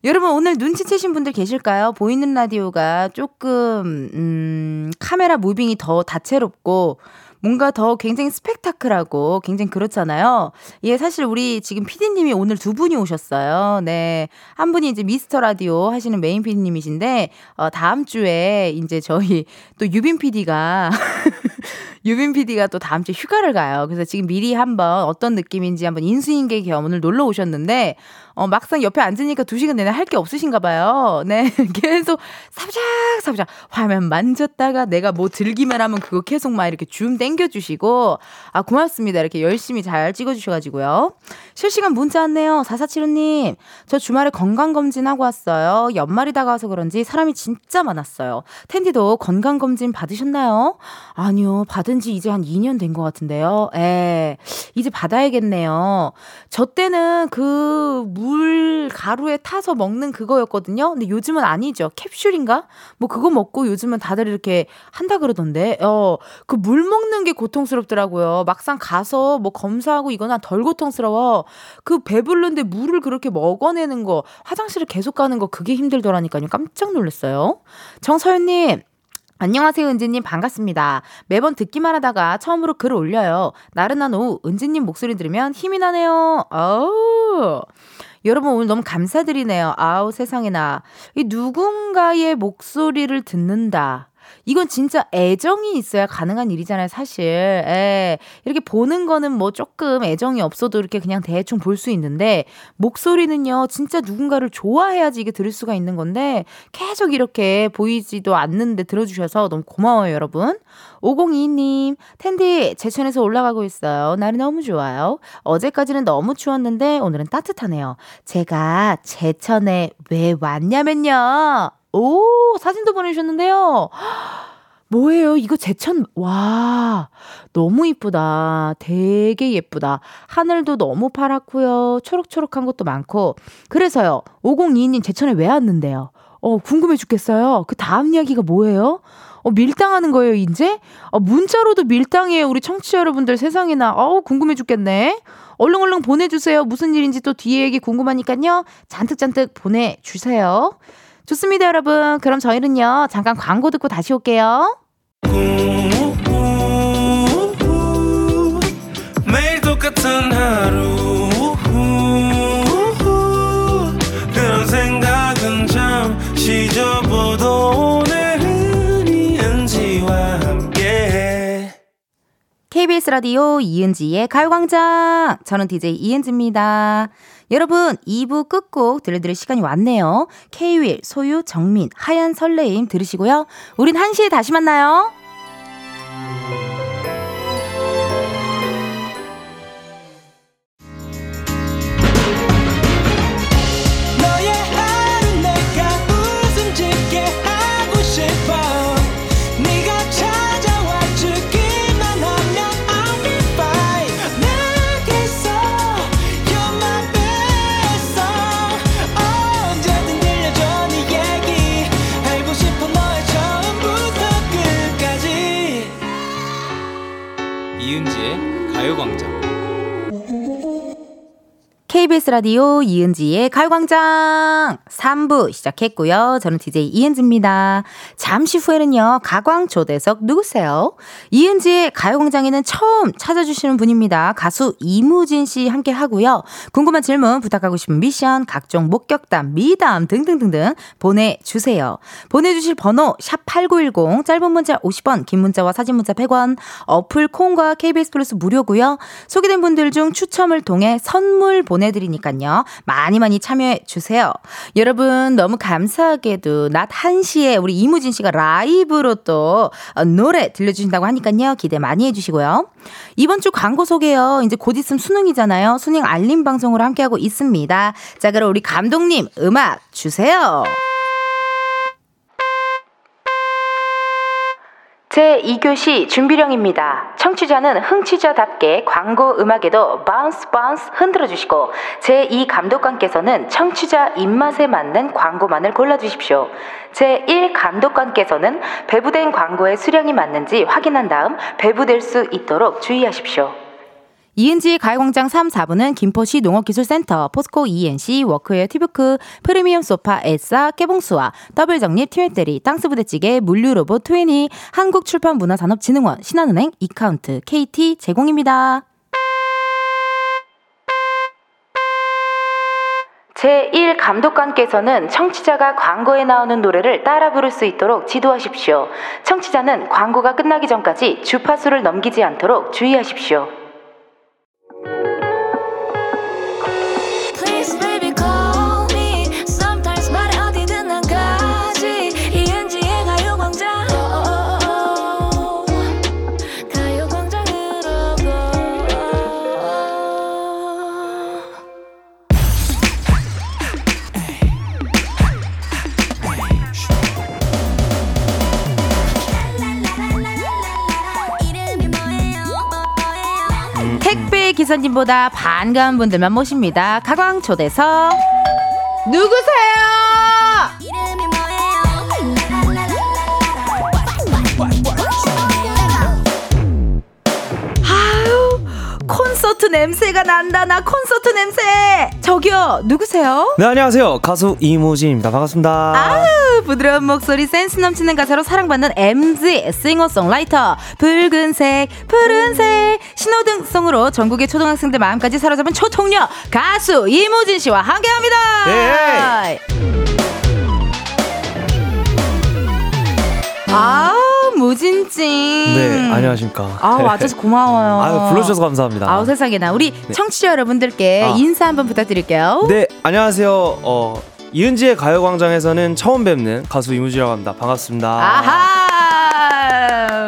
여러분 오늘 눈치채신 분들 계실까요? 보이는 라디오가 조금 음, 카메라 무빙이 더 다채롭고 뭔가 더 굉장히 스펙타클하고 굉장히 그렇잖아요. 예, 사실 우리 지금 PD님이 오늘 두 분이 오셨어요. 네. 한 분이 이제 미스터 라디오 하시는 메인 PD님이신데, 어, 다음 주에 이제 저희 또 유빈 PD가 유빈 PD가 또 다음 주에 휴가를 가요. 그래서 지금 미리 한번 어떤 느낌인지 한번 인수인계 겸 오늘 놀러 오셨는데, 어, 막상 옆에 앉으니까 두 시간 내내 할 게 없으신가 봐요. 네. 계속 사부작사부작 화면 만졌다가 내가 뭐 들기만 하면 그거 계속 막 이렇게 줌 땡겨주시고, 아, 고맙습니다. 이렇게 열심히 잘 찍어주셔가지고요. 실시간 문자 왔네요. 4475님. 저 주말에 건강검진하고 왔어요. 연말이 다가와서 그런지 사람이 진짜 많았어요. 텐디도 건강검진 받으셨나요? 아니요. 받은 지 이제 한 2년 된 것 같은데요. 에, 이제 받아야겠네요. 저 때는 그 물 가루에 타서 먹는 그거였거든요. 근데 요즘은 아니죠. 캡슐인가? 뭐 그거 먹고 요즘은 다들 이렇게 한다 그러던데. 어, 그 물 먹는 게 고통스럽더라고요. 막상 가서 뭐 검사하고 이거나 덜 고통스러워. 그 배불른데 물을 그렇게 먹어내는 거, 화장실을 계속 가는 거 그게 힘들더라니까요. 깜짝 놀랐어요. 정서연님, 안녕하세요, 은지님. 반갑습니다. 매번 듣기만 하다가 처음으로 글 올려요. 나른한 오후, 은지님 목소리 들으면 힘이 나네요. 어우. 여러분 오늘 너무 감사드리네요. 아우 세상에나. 이 누군가의 목소리를 듣는다. 이건 진짜 애정이 있어야 가능한 일이잖아요, 사실. 에, 이렇게 보는 거는 뭐 조금 애정이 없어도 이렇게 그냥 대충 볼 수 있는데, 목소리는요, 진짜 누군가를 좋아해야지 이게 들을 수가 있는 건데, 계속 이렇게 보이지도 않는데 들어주셔서 너무 고마워요, 여러분. 5022님, 텐디, 제천에서 올라가고 있어요. 날이 너무 좋아요. 어제까지는 너무 추웠는데, 오늘은 따뜻하네요. 제가 제천에 왜 왔냐면요. 오, 사진도 보내주셨는데요. 뭐예요? 이거 제천, 와, 너무 이쁘다. 되게 예쁘다. 하늘도 너무 파랗고요. 초록초록한 것도 많고. 그래서요, 5022님 제천에 왜 왔는데요? 어, 궁금해 죽겠어요. 그 다음 이야기가 뭐예요? 어, 밀당하는 거예요, 이제? 어, 문자로도 밀당이에요, 우리 청취자 여러분들 세상에나. 어우, 궁금해 죽겠네. 얼른 얼른 보내주세요. 무슨 일인지 또 뒤에 얘기 궁금하니까요. 잔뜩잔뜩 보내주세요. 좋습니다, 여러분. 그럼 저희는요, 잠깐 광고 듣고 다시 올게요. 매일 똑같은 하루 그런 생각은 잠시 접어도 오늘은 이은지와 함께 KBS 라디오 이은지의 가요광장. 저는 DJ 이은지입니다. 여러분, 2부 끝곡 들려드릴 시간이 왔네요. K-윌, 소유, 정민, 하얀 설레임 들으시고요. 우린 1시에 다시 만나요. KBS 라디오 이은지의 가요광장 3부 시작했고요. 저는 DJ 이은지입니다. 잠시 후에는요, 가광 초대석 누구세요? 이은지의 가요광장에는 처음 찾아주시는 분입니다. 가수 이무진 씨 함께 하고요. 궁금한 질문, 부탁하고 싶은 미션, 각종 목격담, 미담 등등등등 보내주세요. 보내주실 번호 샵8910, 짧은 문자 50원, 긴 문자와 사진 문자 100원, 어플 콩과 KBS 플러스 무료고요. 소개된 분들 중 추첨을 통해 선물 보내 드리니까요. 많이 많이 참여해 주세요. 여러분 너무 감사하게도 낮 1시에 우리 이무진 씨가 라이브로 또 어, 노래 들려주신다고 하니까요. 기대 많이 해주시고요. 이번 주 광고 소개요. 이제 곧 있으면 수능이잖아요. 수능 알림 방송으로 함께하고 있습니다. 자 그럼 우리 감독님 음악 주세요. 제2교시 준비령입니다. 청취자는 흥취자답게 광고 음악에도 bounce bounce 흔들어 주시고 제2 감독관께서는 청취자 입맛에 맞는 광고만을 골라 주십시오. 제1 감독관께서는 배부된 광고의 수량이 맞는지 확인한 다음 배부될 수 있도록 주의하십시오. 이은지 가요광장 3, 4부는 김포시 농업기술센터, 포스코 E&C, 워크웨어 티브크, 프리미엄 소파 에싸, 깨봉수와 더블정립 티웨테리, 땅스부대찌개, 물류로봇 20, 한국출판문화산업진흥원, 신한은행, 이카운트, KT 제공입니다. 제1 감독관께서는 청취자가 광고에 나오는 노래를 따라 부를 수 있도록 지도하십시오. 청취자는 광고가 끝나기 전까지 주파수를 넘기지 않도록 주의하십시오. 기사님보다 반가운 분들만 모십니다. 가광 초대석 누구세요? 콘서트 냄새가 난다 나 콘서트 냄새. 저기요 누구세요? 네 안녕하세요. 가수 이무진입니다. 반갑습니다. 아유 부드러운 목소리 센스 넘치는 가사로 사랑받는 MZ 싱어송라이터. 붉은색 푸른색. 신호등송으로 전국의 초등학생들 마음까지 사로잡은 초통녀 가수 이무진 씨와 함께합니다. 예. 아 무진찡. 네 안녕하십니까 아 와줘서 고마워요. 아유 불러주셔서 감사합니다 아우 세상에 나 우리 청취자 여러분들께 아. 인사 한번 부탁드릴게요. 네 안녕하세요 어 이은지의 가요광장에서는 처음 뵙는 가수 이무진이라고 합니다 반갑습니다 아하.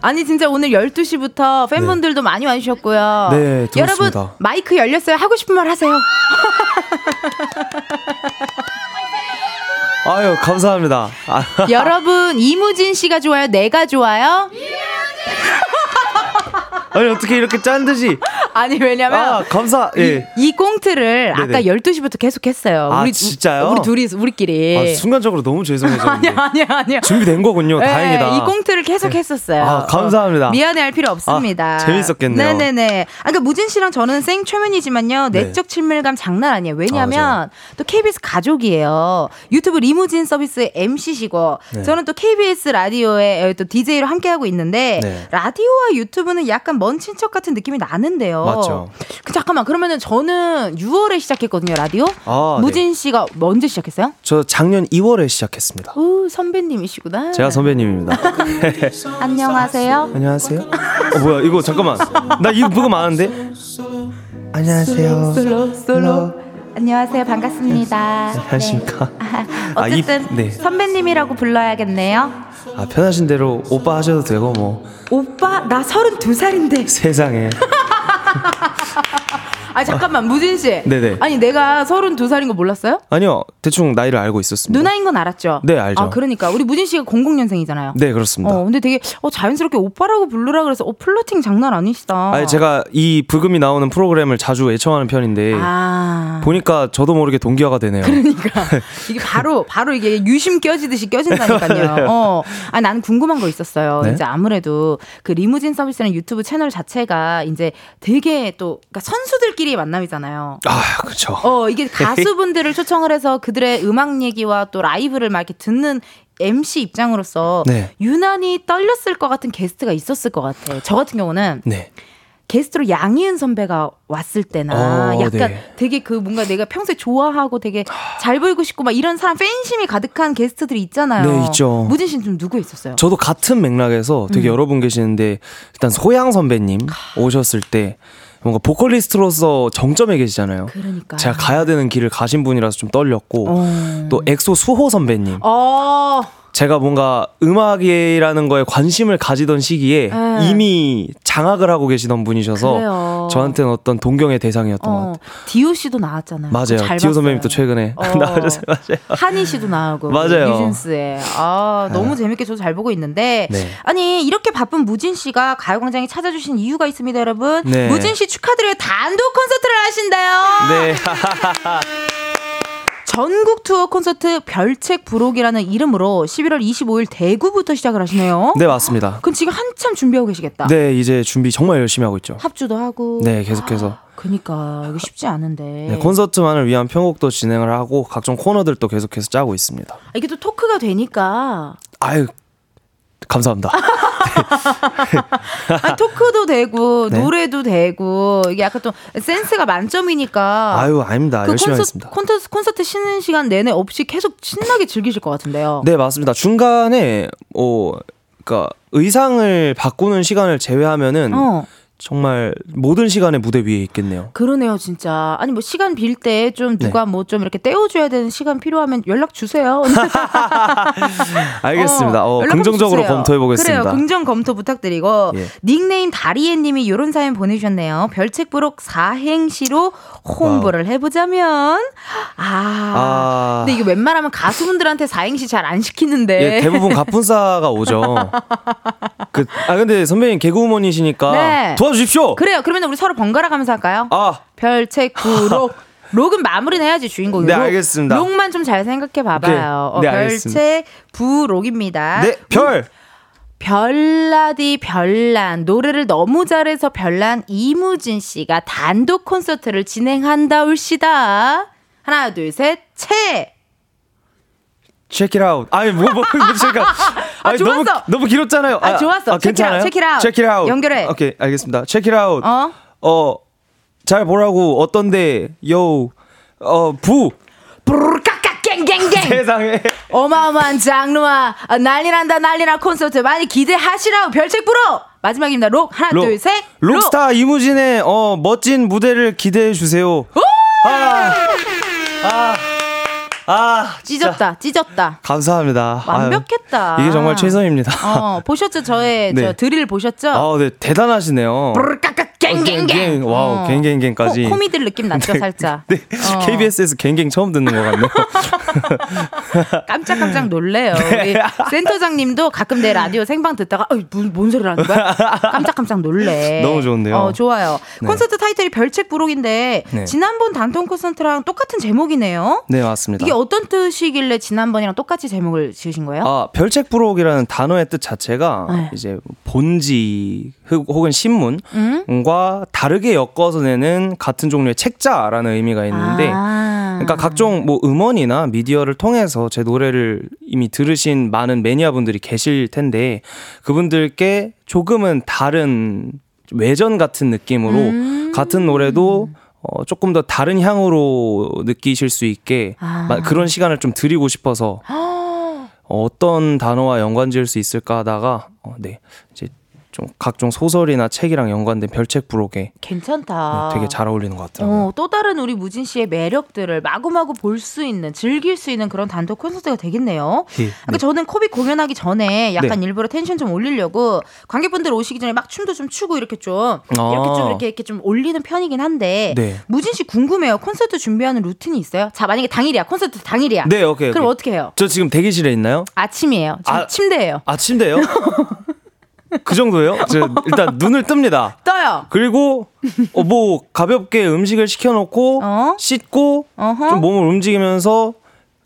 아니 진짜 오늘 12시부터 팬분들도 많이 와주셨고요. 네, 여러분 들었습니다. 마이크 열렸어요. 하고 싶은 말 하세요. 아유 감사합니다 아, 여러분 이무진 씨가 좋아요? 내가 좋아요? 아니 어떻게 이렇게 짠 듯이 아니 왜냐면 아 감사 예 이, 이 꽁트를 네네. 아까 12시부터 계속 했어요. 아, 우리 진짜요? 우리 둘이 우리끼리. 아, 순간적으로 너무 죄송해졌는데 아니야 아니야 아니야. 준비된 거군요 네, 다행이다 이 꽁트를 계속 네. 했었어요. 아, 감사합니다. 어, 미안해할 필요 없습니다. 아, 재밌었겠네요. 네 네 네. 아, 그러니까 무진 씨랑 저는 생 초면이지만요. 네. 내적 친밀감 장난 아니에요. 왜냐하면 맞아요. 또 KBS 가족이에요. 유튜브 리무진 서비스의 MC시고 네. 저는 또 KBS 라디오의 또 DJ로 함께 하고 있는데 네. 라디오와 유튜브는 약간 먼 친척 같은 느낌이 나는데요. 맞죠. 그 잠깐만 그러면은 저는 6월에 시작했거든요 라디오. 아, 네. 무진 씨가 언제 시작했어요? 저 작년 2월에 시작했습니다 오 선배님이시구나. 제가 선배님입니다 안녕하세요. 안녕하세요 어 뭐야 이거 잠깐만 나 이거 그거 많은데 안녕하세요 솔로 솔로. 안녕하세요 반갑습니다. 안녕하십니까 네. 아, 이- 어쨌든 네. 선배님이라고 불러야겠네요. 아 편하신 대로 오빠 하셔도 되고 뭐 오빠 나 32살인데. 세상에 아 잠깐만 무진 씨. 네네. 아니 내가 32살인 거 몰랐어요? 아니요 대충 나이를 알고 있었습니다 누나인 건 알았죠? 네, 알죠. 아 그러니까 우리 무진 씨가 00년생이잖아요. 네 그렇습니다 어 근데 되게 어 자연스럽게 오빠라고 부르라 그래서 어 플러팅 장난 아니시다. 아니 제가 이 불금이 나오는 프로그램을 자주 애청하는 편인데 아. 보니까 저도 모르게 동기화가 되네요 그러니까 이게 바로 바로 이게 유심 껴지듯이 껴진다니까요. 어, 아 나는 궁금한 거 있었어요. 네? 이제 아무래도 그 리무진 서비스라는 유튜브 채널 자체가 이제 되게 또 그러니까 선수들끼리 만남이잖아요. 아 그쵸 어 이게 가수분들을 초청을 해서 그들의 음악 얘기와 또 라이브를 막 이렇게 듣는 MC 입장으로서 네. 유난히 떨렸을 것 같은 게스트가 있었을 것 같아. 저 같은 경우는 네 게스트로 양희은 선배가 왔을 때나 어, 약간 네. 되게 그 뭔가 내가 평소에 좋아하고 되게 잘 보이고 싶고 막 이런 사람 팬심이 가득한 게스트들이 있잖아요. 네, 있죠. 무진 씨는 좀 누구 있었어요? 저도 같은 맥락에서 되게 음. 여러 분 계시는데 일단 소향 선배님 오셨을 때 뭔가 보컬리스트로서 정점에 계시잖아요. 그러니까. 제가 가야 되는 길을 가신 분이라서 좀 떨렸고 어. 또 엑소 수호 선배님 어. 제가 뭔가 음악이라는 거에 관심을 가지던 시기에 네. 이미 장악을 하고 계시던 분이셔서 그래요. 저한테는 어떤 동경의 대상이었던 것 어. 같아요. 디오 씨도 나왔잖아요. 맞아요. 잘 디오. 선배님 또 최근에 어. 나와주세요. 맞아요. 한희 씨도 나오고 맞아요. 뉴진스에 아 너무 재밌게 저도 잘 보고 있는데 네. 아니 이렇게 바쁜 무진 씨가 가요광장에 찾아주신 이유가 있습니다 여러분 네. 무진 씨 축하드려요 단독 콘서트를 하신대요 네. 전국 투어 콘서트 별책 부록이라는 이름으로 11월 25일 대구부터 시작을 하시네요 네, 맞습니다. 그럼 지금 한참 준비하고 계시겠다 네, 이제 준비 정말 열심히 하고 있죠. 합주도 하고 네, 계속해서. 그니까 이거 쉽지 않은데 네, 콘서트만을 위한 편곡도 진행을 하고 각종 코너들도 계속해서 짜고 있습니다. 아, 이게 또 토크가 되니까 아유, 감사합니다. 아, 토크도 되고 네. 노래도 되고 이게 약간 좀 센스가 만점이니까. 아유, 아닙니다. 그 열심히 콘서트. 콘서트 콘서트 쉬는 시간 내내 없이 계속 신나게 즐기실 것 같은데요. 네, 맞습니다. 중간에 어 그러니까 의상을 바꾸는 시간을 제외하면은 어. 정말 모든 시간에 무대 위에 있겠네요. 그러네요, 진짜. 아니 뭐 시간 빌 때 좀 누가 뭐좀 이렇게 떼어줘야 되는 시간 필요하면 연락 주세요. 알겠습니다. 어, 좀 긍정적으로. 검토해 보겠습니다. 그래요, 긍정 검토 부탁드리고 예. 닉네임 다리애님이 이런 사연 보내주셨네요. 별책부록 사행시로 홍보를 해보자면 아, 아. 근데 이게 웬만하면 가수분들한테 사행시 잘 안 시키는데 예, 대부분 갑분싸가 오죠. 그, 아 근데 선배님 개그우먼이시니까 네. 도와 주십시오. 그래요. 그러면 우리 서로 번갈아 가면서 할까요? 아, 별책부록 록은 마무리는 해야지 주인공이. 네, 록, 알겠습니다. 록만 좀 잘 생각해 봐봐요. 오케이. 네, 어, 알겠습니다. 별책 부록입니다. 네, 별. 별나디 별난 노래를 너무 잘해서 별난 이무진 씨가 단독 콘서트를 진행한다 울시다. 하나 둘 셋 채. Check it out. 아니 뭐 뭐, 뭐 제가 아니, 너무 좋았어. 너무 길었잖아요. 아, 좋았어. Check it out, 괜찮아요? it out. 연결해. 오케이, 알겠습니다. Out. 어? 어, 잘 보라고 어떤데? 요. 어, 부. 브르르깍깍 갱갱갱. 세상에. 어마어마한 장르와 아, 난리난다 난리나 콘서트 많이 기대하시라고 별책부로 마지막입니다. 록 하나 록- 둘 셋. 록스타 이무진의 어 멋진 무대를 기대해 주세요. 아, 아, 아, 찢었다 찢었다. 감사합니다. 완벽했다. 아유, 이게 정말 최선입니다. 어 보셨죠 저의 네. 저 드릴 보셨죠? 아, 네 대단하시네요. 브르르깍깍 gang gang gang. wow, 어. gang gang gang까지. 코, 코미들 느낌 났죠 살짝. 네, 어. KBS에서 gang gang 처음 듣는 것 같네요. 깜짝깜짝 놀래요. 네. 우리 센터장님도 가끔 내 라디오 생방 듣다가 어이, 뭔, 뭔 소리를 하는 거야? 깜짝깜짝 놀래. 너무 좋은데요. 어, 좋아요. 네. 콘서트 타이틀이 별책 부록인데 네. 지난번 단통 콘서트랑 똑같은 제목이네요. 네, 맞습니다. 이게 어떤 뜻이길래 지난번이랑 똑같이 제목을 지으신 거예요? 아, 별책 부록이라는 단어의 뜻 자체가 네. 이제 본지 혹- 혹은 신문과 음? 다르게 엮어서 내는 같은 종류의 책자라는 의미가 있는데 아. 그러니까 각종 뭐 음원이나 미디어를 통해서 제 노래를 이미 들으신 많은 매니아분들이 계실 텐데 그분들께 조금은 다른 외전 같은 느낌으로 음. 같은 노래도 어, 조금 더 다른 향으로 느끼실 수 있게 아. 마- 그런 시간을 좀 드리고 싶어서 어, 어떤 단어와 연관 지을 수 있을까 하다가 어, 네 이제 좀 각종 소설이나 책이랑 연관된 별책 부록에 괜찮다. 네, 되게 잘 어울리는 것 같더라고요. 어, 또 다른 우리 무진 씨의 매력들을 마구마구 볼 수 있는, 즐길 수 있는 그런 단독 콘서트가 되겠네요. 예, 아까 저는 코비 공연하기 전에 약간 네. 일부러 텐션 좀 올리려고 관객분들 오시기 전에 막 춤도 좀 추고 이렇게 좀 이렇게 아. 좀 이렇게 이렇게 좀 올리는 편이긴 한데 네. 무진 씨 궁금해요. 콘서트 준비하는 루틴이 있어요? 자 만약에 당일이야 콘서트 당일이야. 네, 오케이. 그럼 오케이. 어떻게 해요? 저 지금 대기실에 있나요? 아침이에요. 아. 침대예요. 아 침대요? 그 정도예요? 저 일단 눈을 뜹니다. 떠요. 그리고 어, 뭐 가볍게 음식을 시켜놓고 어? 씻고 어허. 좀 몸을 움직이면서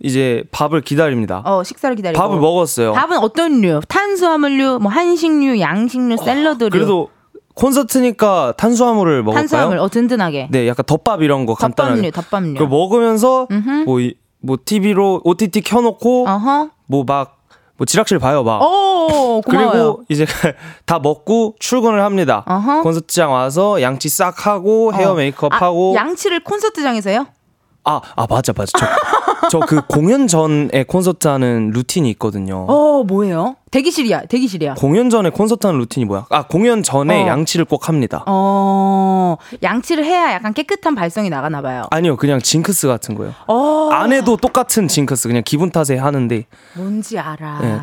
이제 밥을 기다립니다. 어 식사를 기다리고. 밥을 먹었어요. 밥은 어떤 류? 탄수화물류, 뭐 한식류, 양식류, 샐러드류. 그래도 콘서트니까 탄수화물을 먹을까요? 탄수화물 어 든든하게. 네, 약간 덮밥 이런 거 간단하게. 덮밥류, 덮밥류. 그걸 먹으면서 음흠. 뭐, 이- 뭐 TV로 OTT 켜놓고 어허. 뭐막 뭐 지락실 봐요 막. 오, 고마워요. 그리고 이제 다 먹고 출근을 합니다. 어허. 콘서트장 와서 양치 싹 하고 헤어 어. 메이크업 아, 하고 양치를 콘서트장에서요? 아, 아 맞아 맞아. 저 그 공연 전에 콘서트 하는 루틴이 있거든요. 어, 뭐예요? 대기실이야, 대기실이야. 공연 전에 콘서트 하는 루틴이 뭐야? 아, 공연 전에 어. 양치를 꼭 합니다. 어, 양치를 해야 약간 깨끗한 발성이 나가나 봐요. 아니요, 그냥 징크스 같은 거예요. 어, 안 해도 똑같은 징크스, 그냥 기분 탓에 하는데. 뭔지 알아. 네.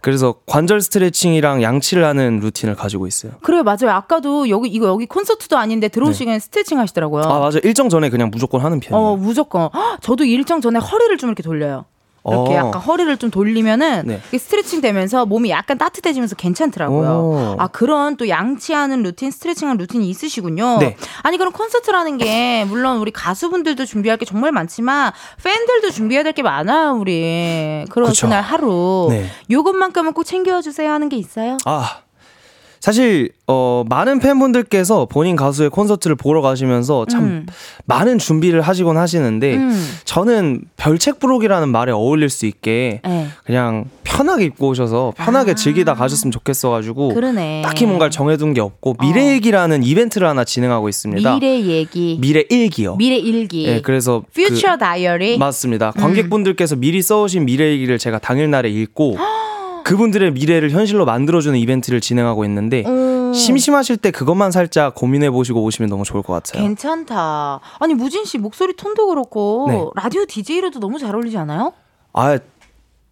그래서 관절 스트레칭이랑 양치를 하는 루틴을 가지고 있어요. 그래요, 맞아요. 아까도 여기 이거 여기 콘서트도 아닌데 들어오시기 전에 스트레칭 하시더라고요. 네. 아, 맞아. 일정 전에 그냥 무조건 하는 편이에요. 어, 무조건. 헉, 저도 일정 전에 허리를 좀 이렇게 돌려요. 이렇게 어. 약간 허리를 좀 돌리면은 네. 스트레칭 되면서 몸이 약간 따뜻해지면서 괜찮더라고요. 오. 아 그런 또 양치하는 루틴, 스트레칭하는 루틴이 있으시군요. 네. 아니 그럼 콘서트라는 게 물론 우리 가수분들도 준비할 게 정말 많지만 팬들도 준비해야 될 게 많아요, 우리. 그런 그쵸. 그날 하루. 네. 요것만큼은 꼭 챙겨 주세요 하는 게 있어요? 아, 사실 어 많은 팬분들께서 본인 가수의 콘서트를 보러 가시면서 참 음. 많은 준비를 하시곤 하시는데 음. 저는 별책 부록이라는 말에 어울릴 수 있게 네. 그냥 편하게 입고 오셔서 편하게 아. 즐기다 가셨으면 좋겠어 가지고 그러네. 딱히 뭔가를 정해둔 게 없고 어. 미래 얘기라는 이벤트를 하나 진행하고 있습니다. 미래 얘기. 미래 일기요. 미래 일기. 예, 그래서 그- 퓨처 다이어리. 맞습니다. 관객분들께서 미리 써오신 미래 얘기를 제가 당일 날에 읽고 그분들의 미래를 현실로 만들어주는 이벤트를 진행하고 있는데 음. 심심하실 때 그것만 살짝 고민해 보시고 오시면 너무 좋을 것 같아요. 괜찮다. 아니 무진 씨 목소리 톤도 그렇고 네. 라디오 DJ로도 너무 잘 어울리지 않아요? 아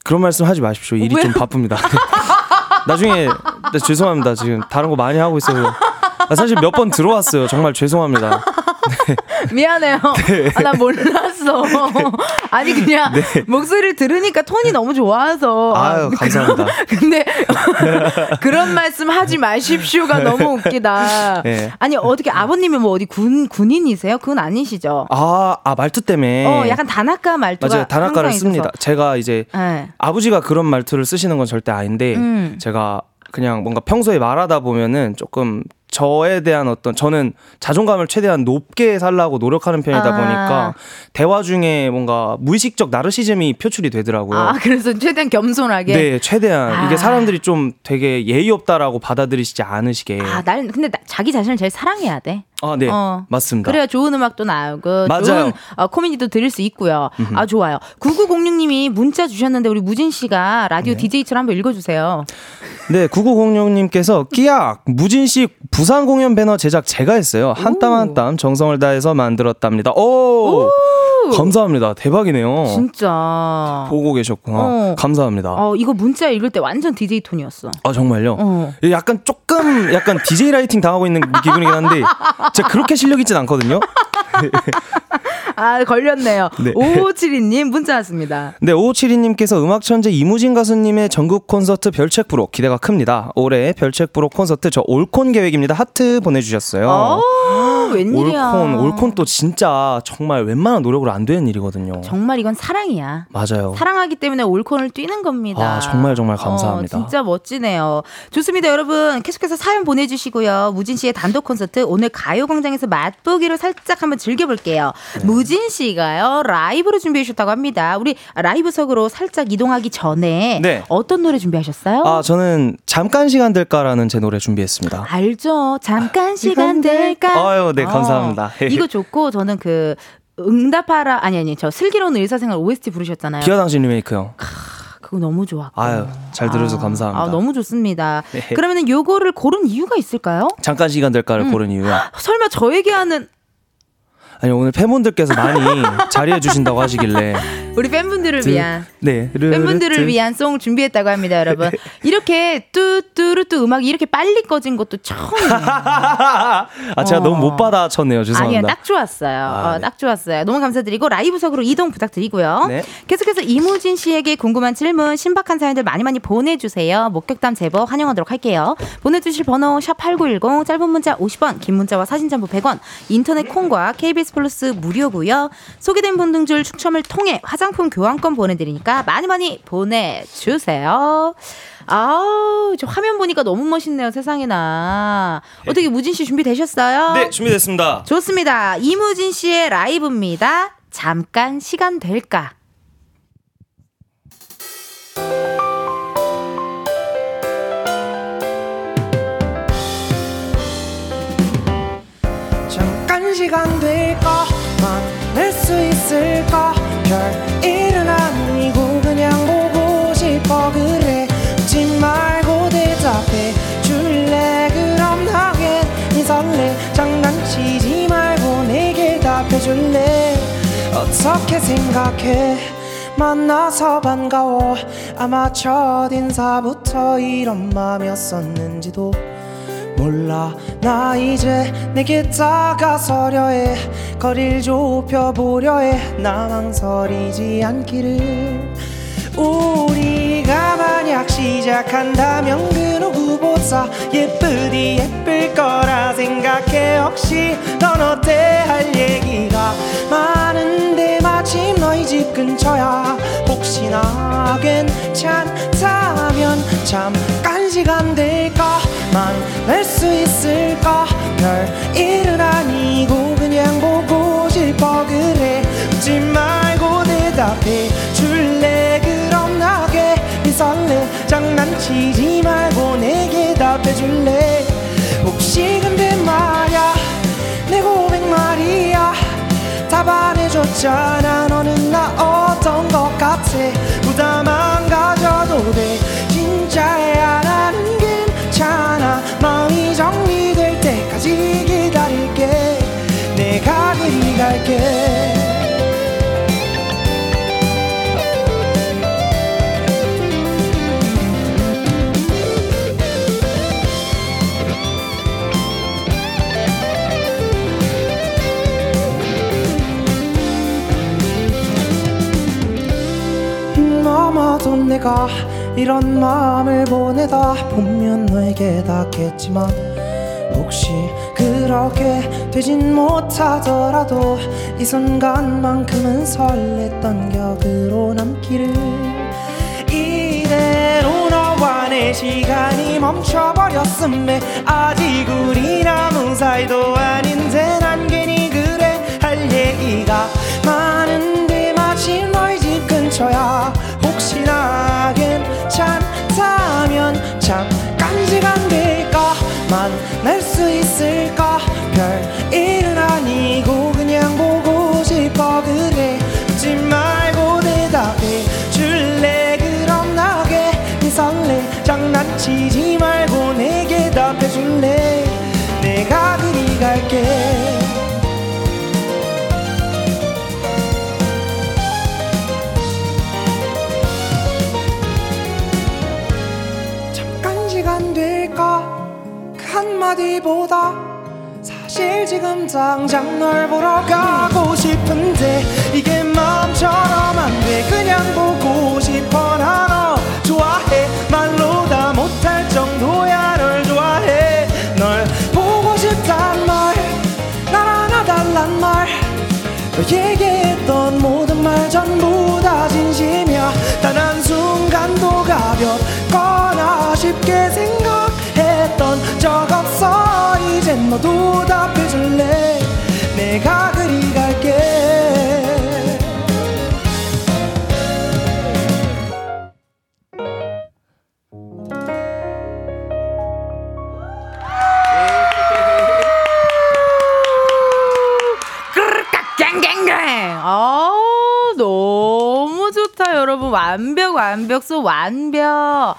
그런 말씀 하지 마십시오. 일이 좀 바쁩니다. 나중에 네, 죄송합니다. 지금 다른 거 많이 하고 있어서 아, 사실 몇 번 들어왔어요. 정말 죄송합니다. 미안해요. 아, 나 몰랐어. 아니 그냥 목소리를 들으니까 톤이 너무 좋아서. 네. 아유 감사합니다. 근데 그런 말씀 하지 마십시오가 너무 웃기다. 네. 아니 어떻게 아버님이 뭐 어디 군 군인이세요? 그건 아니시죠? 아, 아 말투 때문에 어 약간 단아까 말투가 맞아요. 항상 씁니다. 있어서. 제가 이제 네. 아버지가 그런 말투를 쓰시는 건 절대 아닌데 음. 제가 그냥 뭔가 평소에 말하다 보면은 조금 저에 대한 어떤 저는 자존감을 최대한 높게 살라고 노력하는 편이다 아. 보니까 대화 중에 뭔가 무의식적 나르시즘이 표출이 되더라고요. 아 그래서 최대한 겸손하게. 네, 최대한 아. 이게 사람들이 좀 되게 예의 없다라고 받아들이시지 않으시게. 아, 날 근데 나- 자기 자신을 제일 사랑해야 돼. 아, 네, 어. 맞습니다. 그래야 좋은 음악도 나오고 맞아요. 좋은 어, 코미디도 들을 수 있고요. 아 좋아요. 9906님이 문자 주셨는데 우리 무진 씨가 라디오 DJ처럼 한번 읽어 주세요. 네, 9906님께서 끼약 무진 씨 부산 공연 배너 제작 제가 했어요. 한 땀 한땀 정성을 다해서 만들었답니다. 오, 감사합니다. 대박이네요. 진짜. 보고 계셨구나. 어. 감사합니다. 어 이거 문자 읽을 때 완전 DJ 톤이었어. 아 정말요? 어. 약간 조금 약간 DJ lighting 당하고 있는 기분이긴 한데 제가 그렇게 실력 있진 않거든요. 아 걸렸네요. 네. 5572님 문자 왔습니다. 네, 5572님께서 음악천재 이무진 가수님의 전국 콘서트 별책 부록 기대가 큽니다. 올해 별책 부록 콘서트 저 all콘 계획입니다. 하트 보내주셨어요. 어 웬일이야. 올콘, 올콘 또 진짜 정말 웬만한 노력으로 안 되는 일이거든요. 정말 이건 사랑이야. 맞아요. 사랑하기 때문에 올콘을 뛰는 겁니다. 아, 정말 정말 감사합니다. 어, 진짜 멋지네요. 좋습니다, 여러분. 계속해서 사연 보내주시고요. 무진 씨의 단독 콘서트 오늘 가요광장에서 맛보기로 살짝 한번 즐겨볼게요. 네. 무진 씨가요 라이브로 준비해 주셨다고 합니다. 우리 라이브석으로 살짝 이동하기 전에 네. 어떤 노래 준비하셨어요? 아, 저는 잠깐 시간 될까라는 제 노래 준비했습니다. 알죠. 잠깐 시간 될까? 아유, 네, 감사합니다. 이거 좋고 저는 그 응답하라 아니 아니 저 슬기로운 의사생활 OST 부르셨잖아요. 기아 당신 리메이크요. 그거 너무 좋았고. 아유, 잘 들어줘서 아, 감사합니다. 아, 너무 좋습니다. 네. 그러면은 요거를 고른 이유가 있을까요? 잠깐 시간 될까를 음. 고른 이유요. 설마 저에게 하는 아니, 오늘 팬분들께서 많이 자리해 주신다고 하시길래. 우리 팬분들을 드- 위한 네. 팬분들을 르르르. 위한 송을 준비했다고 합니다, 여러분. 이렇게 뚜뚜루뚜 음악이 이렇게 빨리 꺼진 것도 처음이에요. 아, 제가 어. 너무 못 받아쳤네요. 아니요, 죄송합니다. 딱 좋았어요. 아, 어, 네. 딱 좋았어요. 너무 감사드리고 라이브석으로 이동 부탁드리고요. 네. 계속해서 이무진 씨에게 궁금한 질문, 신박한 사연들 많이 많이 보내주세요. 목격담 제보 환영하도록 할게요. 보내주실 번호 샵 #8910 짧은 문자 50원, 긴 문자와 사진 첨부 100원, 인터넷 콩과 KBS 플러스 무료고요. 소개된 분 등 줄 추첨을 통해 화장품 교환권 보내드리니까 많이 많이 보내주세요. 아우, 저 화면 보니까 너무 멋있네요, 세상에나. 어떻게 무진 씨 준비되셨어요? 네, 준비됐습니다. 좋습니다. 이무진 씨의 라이브입니다. 잠깐 시간 될까? 시간 될까? 만날 수 있을까? 별일은 아니고 그냥 보고 싶어. 그래 웃지 말고 대답해 줄래? 그럼 하겠니 설레 장난치지 말고 내게 답해 줄래? 어떻게 생각해? 만나서 반가워. 아마 첫 인사부터 이런 맘이었었는지도 몰라. 나 이제 내게 다가서려 해. 거리를 좁혀보려 해. 서리지 않기를. 우리가 만약 시작한다면 그 누구보다 예쁘디 예쁠 거라 생각해. 혹시 넌 어때? 할 얘기가 많은데 마침 너희 집 근처야. 혹시나 괜찮다면 잠깐 시간 될까 만날 수 있을까? 별 일은 아니고 그냥 보고 싶어 그래. 웃지 말고 대답해 줄래? 그럼 나게 이 설레 장난치지 말고 내게 답해 줄래? 혹시 근데 말야 내 고백 말이야. 답 안 해줬잖아 내가 이런 마음을 보내다 보면 너에게 닿겠지만 혹시 그렇게 되진 못하더라도 이 순간만큼은 설렜던 격으로 남기를. 이대로 너와 내 시간이 멈춰버렸음에 아직 우린 아무 사이도 아닌데 난 괜히 그래 할 얘기가 많은데 마침 너희 집 근처야 만날 수 있을까? 별 일은 아니고 그냥 보고 싶어 그래 웃지 말고 대답해 줄래? 그럼 나게 네 설레. 장난치지 말고 내게 답해 줄래? 내가 그리 갈게 한마디보다 사실 지금 당장 널 보러 가고 싶은데 이게 마음처럼 안 돼. 그냥 보고 싶어 나 너 좋아해. 말로 다 못할 정도야 널 좋아해. 널 보고 싶단 말날 안아달란 말 너에게 했던 모든 말 전부 다 진심이야. 단 한순간도 가볍거나 쉽게 소 완벽.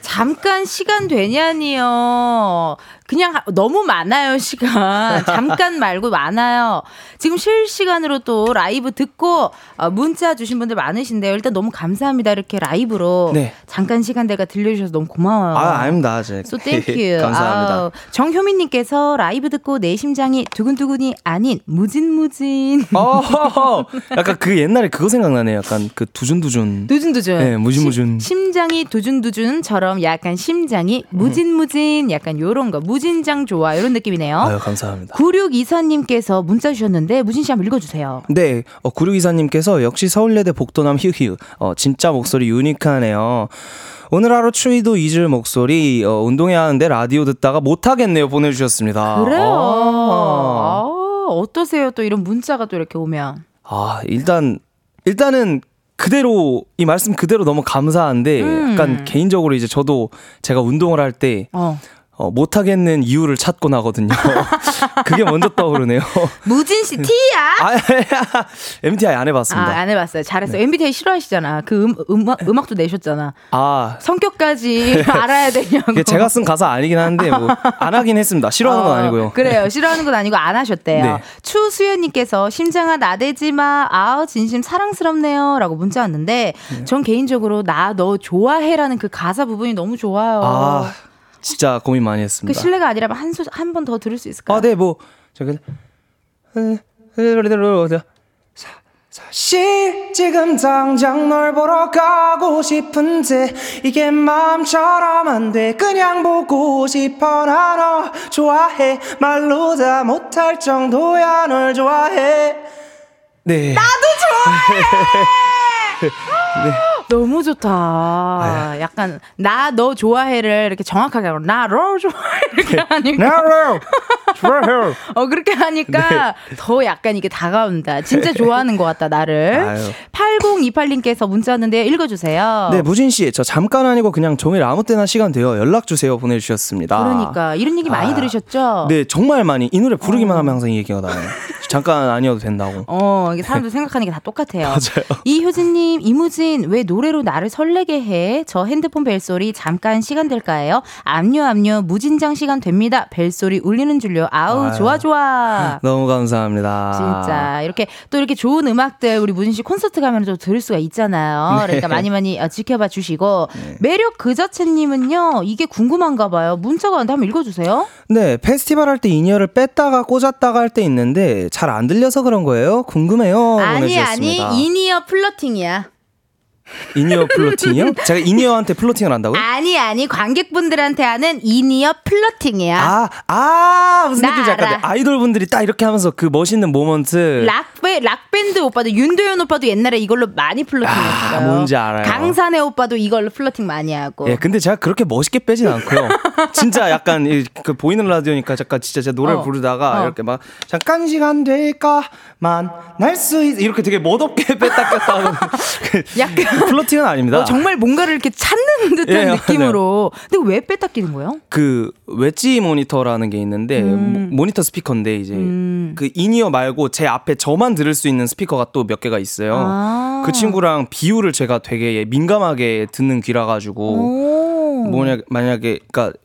잠깐 시간 되냐니요. 그냥 하- 너무 많아요, 시간. 잠깐 말고 많아요. 지금 실시간으로 또 라이브 듣고 어, 문자 주신 분들 많으신데요. 일단 너무 감사합니다. 이렇게 라이브로 네. 잠깐 시간 내가 들려주셔서 너무 고마워요. 아, 아닙니다. 제. So thank you. 감사합니다. 아우, 정효민 님께서 라이브 듣고 내 심장이 두근두근이 아닌 무진무진. 어, 약간 그 옛날에 그거 생각나네요. 약간 그 두준두준. 두준두준. 네, 무진무진. 심, 심장이 두준두준처럼 약간 심장이 무진무진. 약간 요런 거. 무 진장 좋아. 이런 느낌이네요. 아유, 감사합니다. 9624님께서 문자 주셨는데 무진 씨 한번 읽어주세요. 네, 어, 구류기사님께서 역시 서울예대 복도남 휴휴. 어, 진짜 목소리 유니크하네요. 오늘 하루 추위도 잊을 목소리, 어, 운동해야 하는데 라디오 듣다가 못하겠네요. 보내주셨습니다. 그래요. 아, 아, 어떠세요? 또 이런 문자가 또 이렇게 오면. 아, 일단, 일단은 그대로, 이 말씀 그대로 너무 감사한데, 음. 약간 개인적으로 이제 저도 제가 운동을 할 때, 어. 어, 못하겠는 이유를 찾곤 하거든요. 그게 먼저 떠오르네요. 무진 씨 T야? 아, MTI 안 해봤습니다. 아, 안 해봤어요. 잘했어. MBTI 싫어하시잖아. 그 음, 음악, 음악도 내셨잖아. 아, 성격까지 알아야 되냐고. 제가 쓴 가사 아니긴 한데 뭐 안 하긴 했습니다. 싫어하는 건 어, 아니고요. 그래요. 싫어하는 건 아니고 안 하셨대요. 네. 추수연님께서 심장아 나대지 마. 아우 진심 사랑스럽네요.라고 문자 왔는데 전 개인적으로 나 너 좋아해라는 그 가사 부분이 너무 좋아요. 아, 진짜 고민 많이 그 했습니다. 실례가 아니라면 한한 번 더 들을 수 있을까요? 아, 네, 뭐 저기 사실 지금 당장 널 보러 가고 싶은데 이게 마음처럼 안 돼 그냥 보고 싶어 나 너 좋아해 말로 다 못할 정도야 널 좋아해 네. 너무 좋다. 약간 나 너 좋아해를 이렇게 정확하게 하고 나너 좋아해 이렇게 하니까 나로 좋아해요. 어 그렇게 하니까 더 약간 이게 다가온다. 진짜 좋아하는 것 같다 나를. 아유. 8028님께서 문자 왔는데 읽어주세요. 네, 무진 씨, 저 잠깐 아니고 그냥 종일 아무 때나 시간 되어 연락 주세요 보내주셨습니다. 그러니까 이런 얘기 많이 아. 들으셨죠? 네, 정말 많이 이 노래 부르기만 하면 항상 이 얘기가 나와요. 잠깐 아니어도 된다고. 어, 이게 사람들 생각하는 게 다 똑같아요. 맞아요. 이효진님, 이무진, 왜 노래로 나를 설레게 해? 저 핸드폰 벨소리 잠깐 시간 될까요? 압류, 압류, 무진장 시간 됩니다. 벨소리 울리는 줄요. 아우, 아유. 좋아, 좋아. 너무 감사합니다. 진짜 이렇게 또 이렇게 좋은 음악들 우리 무진 씨 콘서트 가면 또 들을 수가 있잖아요. 네. 그러니까 많이 많이 어, 지켜봐 주시고 매력 그 자체님은요 이게 궁금한가 봐요. 문자가 왔는데 한번 읽어주세요. 네, 페스티벌 할 때 in-ear를 뺐다가 꽂았다가 할 때 있는데 잘 안 들려서 그런 거예요? 궁금해요. 아니 아니. in-ear flirting이야. in-ear flirting이요? 제가 in-ear한테 flirting을 한다고요? 아니 아니 관객분들한테 하는 in-ear flirting이야. 아, 아, 무슨 나 느낌인지 알것. 아이돌 분들이 딱 이렇게 하면서 그 멋있는 moment. 락배 락밴드 오빠도 윤도현 오빠도 옛날에 이걸로 많이 flirting했어요. 아, 뭔지 알아요. 강산에 오빠도 이걸로 flirting 많이 하고. 예, 근데 제가 그렇게 멋있게 빼진 않고요. 진짜 약간 이, 그 보이는 라디오니까 잠깐 진짜 제가 노래 를 어. 부르다가 어. 이렇게 막 잠깐 시간 될까만 날수있 이렇게 되게 멋없게 뺐다 꼈다 약간 flirting은 아닙니다. 어, 정말 뭔가를 이렇게 찾는 듯한 예, 느낌으로. 근데 왜 끼는 거예요? 그 웨지 모니터라는 게 있는데 음. 모, 니터 스피커인데 이제 그 in-ear 말고 제 앞에 저만 들을 수 있는 스피커가 또 몇 개가 있어요. 아. 그 친구랑 비율을 제가 되게 민감하게 듣는 귀라 가지고 오. 뭐냐 만약에 그러니까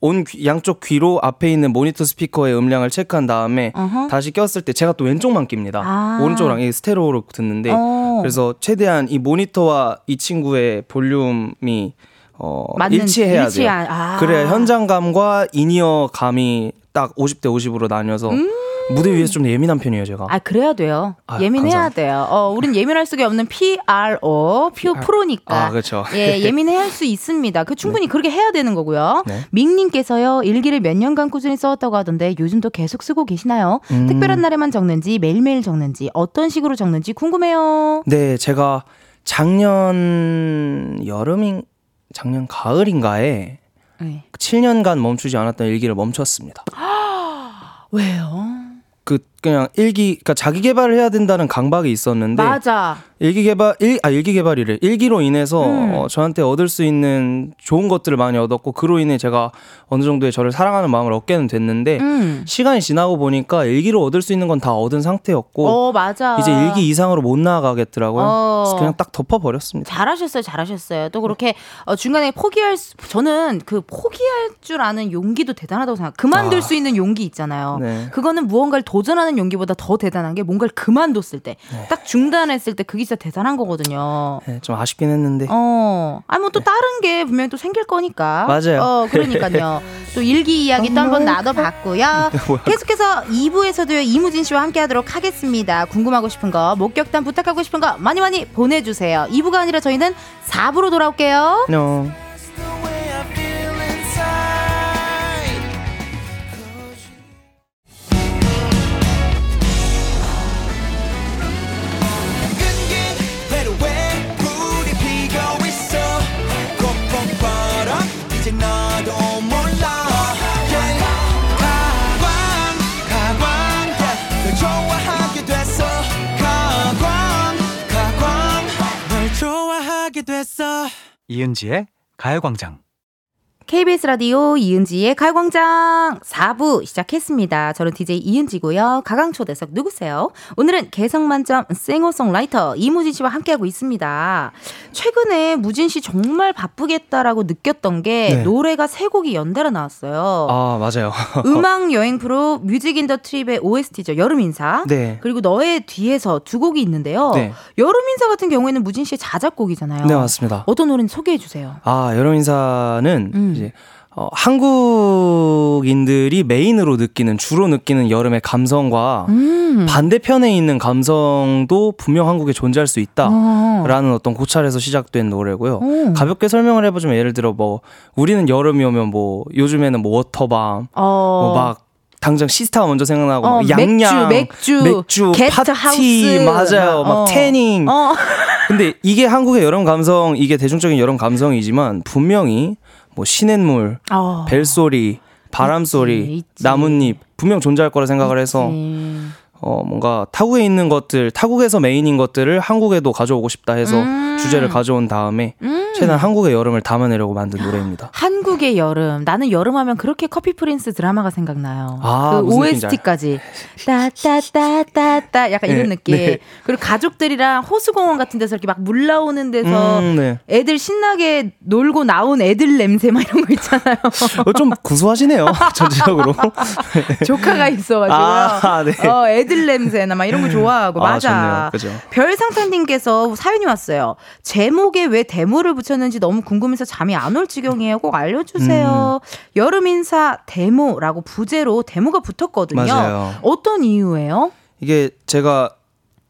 온 귀- 양쪽 귀로 앞에 있는 모니터 스피커의 음량을 체크한 다음에 어허. 다시 꼈을 때 제가 또 왼쪽만 낍니다. 아. 오른쪽랑 이 스테레오로 듣는데 어. 그래서 최대한 이 모니터와 이 친구의 볼륨이 어 일치해야 일치한- 돼요. 아. 그래야 현장감과 in-ear 감이 딱 50대 50으로 나뉘어서 무대 위에서 좀 예민한 편이에요, 제가. 아 그래야 돼요. 아, 예민해야 감사합니다. 돼요. 어, 우린 예민할 수가 없는 프로, 표 프로니까. 아, 그렇죠. 예, 예민해야 할 수 있습니다. 그 충분히 그렇게 해야 되는 거고요. 네. 밍님께서요 일기를 몇 년간 꾸준히 써왔다고 하던데 요즘도 계속 쓰고 계시나요? 음. 특별한 날에만 적는지 매일매일 적는지 어떤 식으로 적는지 궁금해요. 네, 제가 작년 여름인 작년 가을인가에 네. 7년간 멈추지 않았던 일기를 멈췄습니다. 왜요? 그 그냥 일기 그러니까 자기 개발을 해야 된다는 강박이 있었는데 맞아. 일기 개발 일, 아 일기 개발이래 일기로 인해서 음. 어, 저한테 얻을 수 있는 좋은 것들을 많이 얻었고 그로 인해 제가 어느 정도의 저를 사랑하는 마음을 얻게는 됐는데 음. 시간이 지나고 보니까 일기로 얻을 수 있는 건 다 얻은 상태였고 어 맞아. 이제 일기 이상으로 못 나아가겠더라고요. 어. 그래서 그냥 딱 덮어 버렸습니다. 잘하셨어요, 잘하셨어요. 또 그렇게 어, 중간에 포기할 수, 저는 그 포기할 줄 아는 용기도 대단하다고 생각. 그만둘 아. 수 있는 용기 있잖아요. 네. 그거는 무언가를 도전하는 용기보다 더 대단한 게 뭔가를 그만뒀을 때, 딱 중단했을 때 그게 진짜 대단한 거거든요. 네, 좀 아쉽긴 했는데 어, 아니 뭐또 다른 게 분명히 또 생길 거니까. 맞아요. 어, 그러니까요. 또 일기 이야기 또 한번 나눠봤고요. 계속해서 2부에서도요 이무진 씨와 함께하도록 하겠습니다. 궁금하고 싶은 거, 목격담 부탁하고 싶은 거 많이 많이 보내주세요. 2부가 아니라 저희는 4부로 돌아올게요. 안 이은지의 가요광장. KBS 라디오 이은지의 가요광장 4부 시작했습니다. 저는 DJ 이은지고요. 가광초대석 누구세요? 오늘은 개성만점 싱어송라이터 이무진 씨와 함께하고 있습니다. 최근에 무진 씨 정말 바쁘겠다라고 느꼈던 게 네. 노래가 세 곡이 연달아 나왔어요. 아 맞아요. 음악 여행 프로 Music in the Trip의 OST죠. 여름 인사. 네. 그리고 너의 뒤에서 두 곡이 있는데요. 네. 여름 인사 같은 경우에는 무진 씨의 자작곡이잖아요. 네 맞습니다. 어떤 노래인지 소개해 주세요. 아 여름 인사는 음. 이제 어, 한국인들이 메인으로 느끼는 주로 느끼는 여름의 감성과 음. 반대편에 있는 감성도 분명 한국에 존재할 수 어. 있다라는 어 떤 고찰에서 시작된 노래고요. 오. 가볍게 설명을 해보자면 예를 들어 뭐 우리는 여름이 오면 뭐 요즘에는 뭐 워터밤 어. 뭐막 당장 시스타가 먼저 생각나고 어, 막 양양, 맥주, 맥주, 맥주, 파티 하우스. 맞아요. 막 어. 태닝. 어. 근데 이게 한국의 여름 감성, 이게 대중적인 여름 감성이지만 분명히 뭐 시냇물, 어. 벨소리, 바람소리. 나뭇잎 분명 존재할 거라 생각을 해서 음. 어 뭔가 타국에 있는 것들, 타국에서 메인인 것들을 한국에도 가져오고 싶다 해서 음. 주제를 가져온 다음에 최대한 한국의 여름을 담아내려고 만든 노래입니다. 한국의 여름. 나는 여름하면 그렇게 커피 프린스 드라마가 생각나요. 아, 그 OST까지 따따따따따 약간 네, 이런 느낌. 네. 그리고 가족들이랑 호수공원 같은 데서 이렇게 막 물 나오는 데서 음, 네. 애들 신나게 놀고 나온 애들 냄새 막 이런 거 있잖아요. 어, 좀 구수하시네요. 전체적으로. 조카가 있어가지고요. 아, 네. 어, 애들 냄새나 막 이런 거 좋아하고 아, 맞아. 좋네요. 그죠. 별상탄님께서 사연이 왔어요. 제목에 왜 데모를 붙 였는지 너무 궁금해서 잠이 안 올 지경이에요. 꼭 알려주세요. 음. 여름 인사 데모라고 부제로 데모가 붙었거든요. 맞아요. 어떤 이유예요? 이게 제가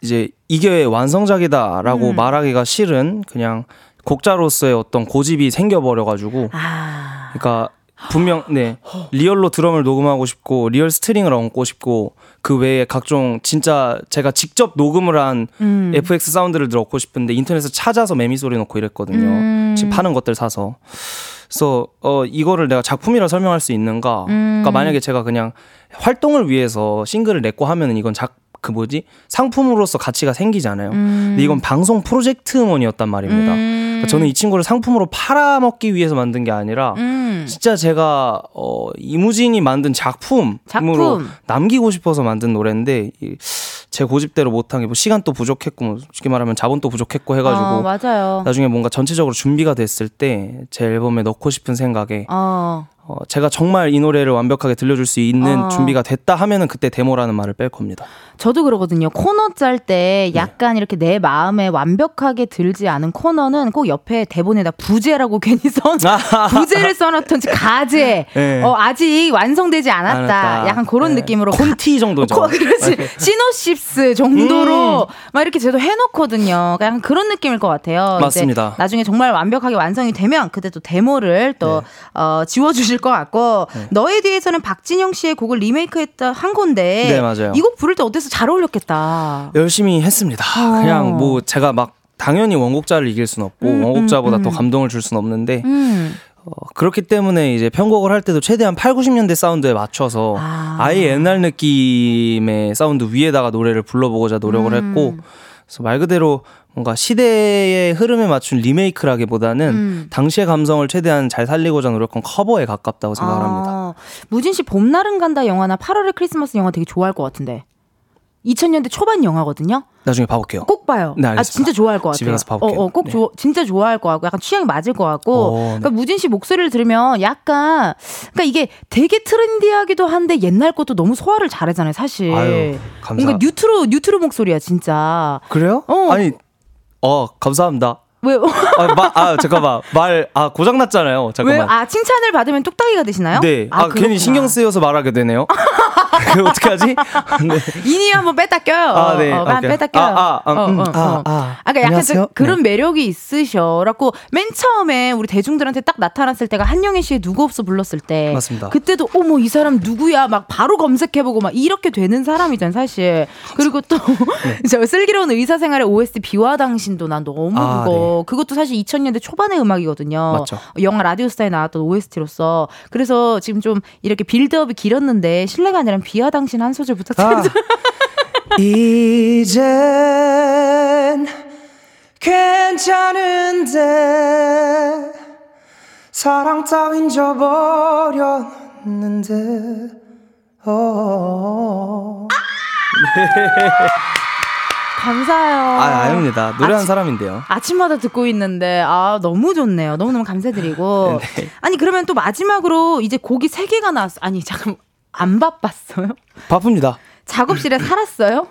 이제 이게 완성작이다라고 음. 말하기가 싫은 그냥 작곡자로서의 어떤 고집이 생겨버려가지고 아, 그러니까 분명 네 real로 드럼을 녹음하고 싶고 real string을 얹고 싶고 그 외에 각종 진짜 제가 직접 녹음을 한 음. FX 사운드를 넣고 싶은데 인터넷에서 찾아서 매미 소리 넣고 이랬거든요. 음. 지금 파는 것들 사서. 그래서 어 이거를 내가 작품이라 설명할 수 있는가? 음. 그러니까 만약에 제가 그냥 활동을 위해서 싱글을 냈고 하면은 이건 작 그 뭐지 상품으로서 가치가 생기잖아요. 근데 이건 방송 프로젝트 음원이었단 말입니다. 음. 그러니까 저는 이 친구를 상품으로 팔아먹기 위해서 만든 게 아니라 음. 진짜 제가 어 이무진이 만든 작품으로 작품. 남기고 싶어서 만든 노래인데 이, 제 고집대로 못한 게 뭐 시간도 부족했고 뭐 솔직히 말하면 자본도 부족했고 해가지고 어. 나중에 뭔가 전체적으로 준비가 됐을 때 제 앨범에 넣고 싶은 생각에 어. 어, 제가 정말 이 노래를 완벽하게 들려줄 수 있는 어. 준비가 됐다 하면은 그때 데모라는 말을 뺄 겁니다. 저도 그러거든요. 코너 짤때 네. 약간 이렇게 내 마음에 완벽하게 들지 않은 코너는 꼭 옆에 대본에다 부제라고 괜히 써 부제를 써놓던지 가제. 네. 어, 아직 완성되지 않았다. 않았다. 약간 그런 네. 느낌으로 콘티 정도죠. 코, 그렇지. 시노십스 정도로 음. 막 이렇게 저도 해놓거든요. 약간 그런 느낌일 것 같아요. 맞습니다. 나중에 정말 완벽하게 완성이 되면 그때 또 데모를 또 네. 어, 지워주실 것 같고 너의 뒤에서는 박진영 씨의 곡을 리메이크했다 한 건데 네, 맞아요. 이 곡 부를 때 어땠어 잘 어울렸겠다. 열심히 했습니다. 어. 그냥 뭐 제가 막 당연히 원곡자를 이길 순 없고 음, 원곡자보다 음, 더 음. 감동을 줄순 없는데 음. 어, 그렇기 때문에 이제 편곡을 할 때도 최대한 8, 90년대 사운드에 맞춰서 아. 아. 예 옛날 느낌의 사운드 위에다가 노래를 불러보고자 노력을 음. 했고 그래서 말 그대로 뭔가 시대의 흐름에 맞춘 리메이크라기보다는 음. 당시의 감성을 최대한 잘 살리고자 노력한 커버에 가깝다고 생각을 합니다. 아, 무진 씨 봄날은 간다 영화나 8월의 크리스마스 영화 되게 좋아할 것 같은데. 2000년대 초반 영화거든요. 나중에 봐볼게요. 꼭 봐요. 네, 아. 진짜 좋아할 것 같아요. 집에 가서 봐볼게요. 어, 어, 꼭 네. 좋아, 진짜 좋아할 것 같고 약간 취향이 맞을 것 같고. 어, 네. 그러니까 무진 씨 목소리를 들으면 약간 그러니까 이게 되게 트렌디하기도 한데 옛날 것도 너무 소화를 잘하잖아요, 사실. 아유, 감사. 뭔가 뉴트로 뉴트로 목소리야, 진짜. 그래요? 어. 아니, 어 감사합니다. 왜? 아, 마, 아 잠깐만 말 아 고장 났잖아요. 왜? 잠깐만. 아 칭찬을 받으면 뚝딱이가 되시나요? 네. 아, 그렇구나. 괜히 신경 쓰여서 말하게 되네요. 그 어떡하지? 네. 이니 한번 뺐다 껴요. 아, 네. 어, 한 오케이. 뺐다 껴요. 아, 아, 음, 음. 아, 아. 아, 그러니까 약간. 그, 그런 네. 매력이 있으셔라고 맨 처음에 우리 대중들한테 딱 나타났을 때가 한영애 씨의 누구 없어 불렀을 때 맞습니다. 그때도 어머 이 사람 누구야 막 바로 검색해보고 막 이렇게 되는 사람이잖아요 사실. 그리고 또 저 슬기로운 의사생활의 OST 비와 당신도 난 너무 네. 아, 그거 그것도 사실 2000년대 초반의 음악이거든요. 맞죠. 영화 라디오스타에 나왔던 OST로서 그래서 지금 좀 이렇게 빌드업이 길었는데 실례가 아니라 비와 당신 한 소절 부탁드립니다. 아. 이젠 괜찮은데 사랑 따윈 저버렸는데 어. 감사해요. 아 아닙니다 노래하는 아침- 사람인데요 아침마다 듣고 있는데 아 너무 좋네요. 너무너무 감사드리고 네. 아니 그러면 또 마지막으로 이제 곡이 세 개가 나왔어. 아니 잠깐 안 바빴어요? 바쁩니다 작업실에 살았어요?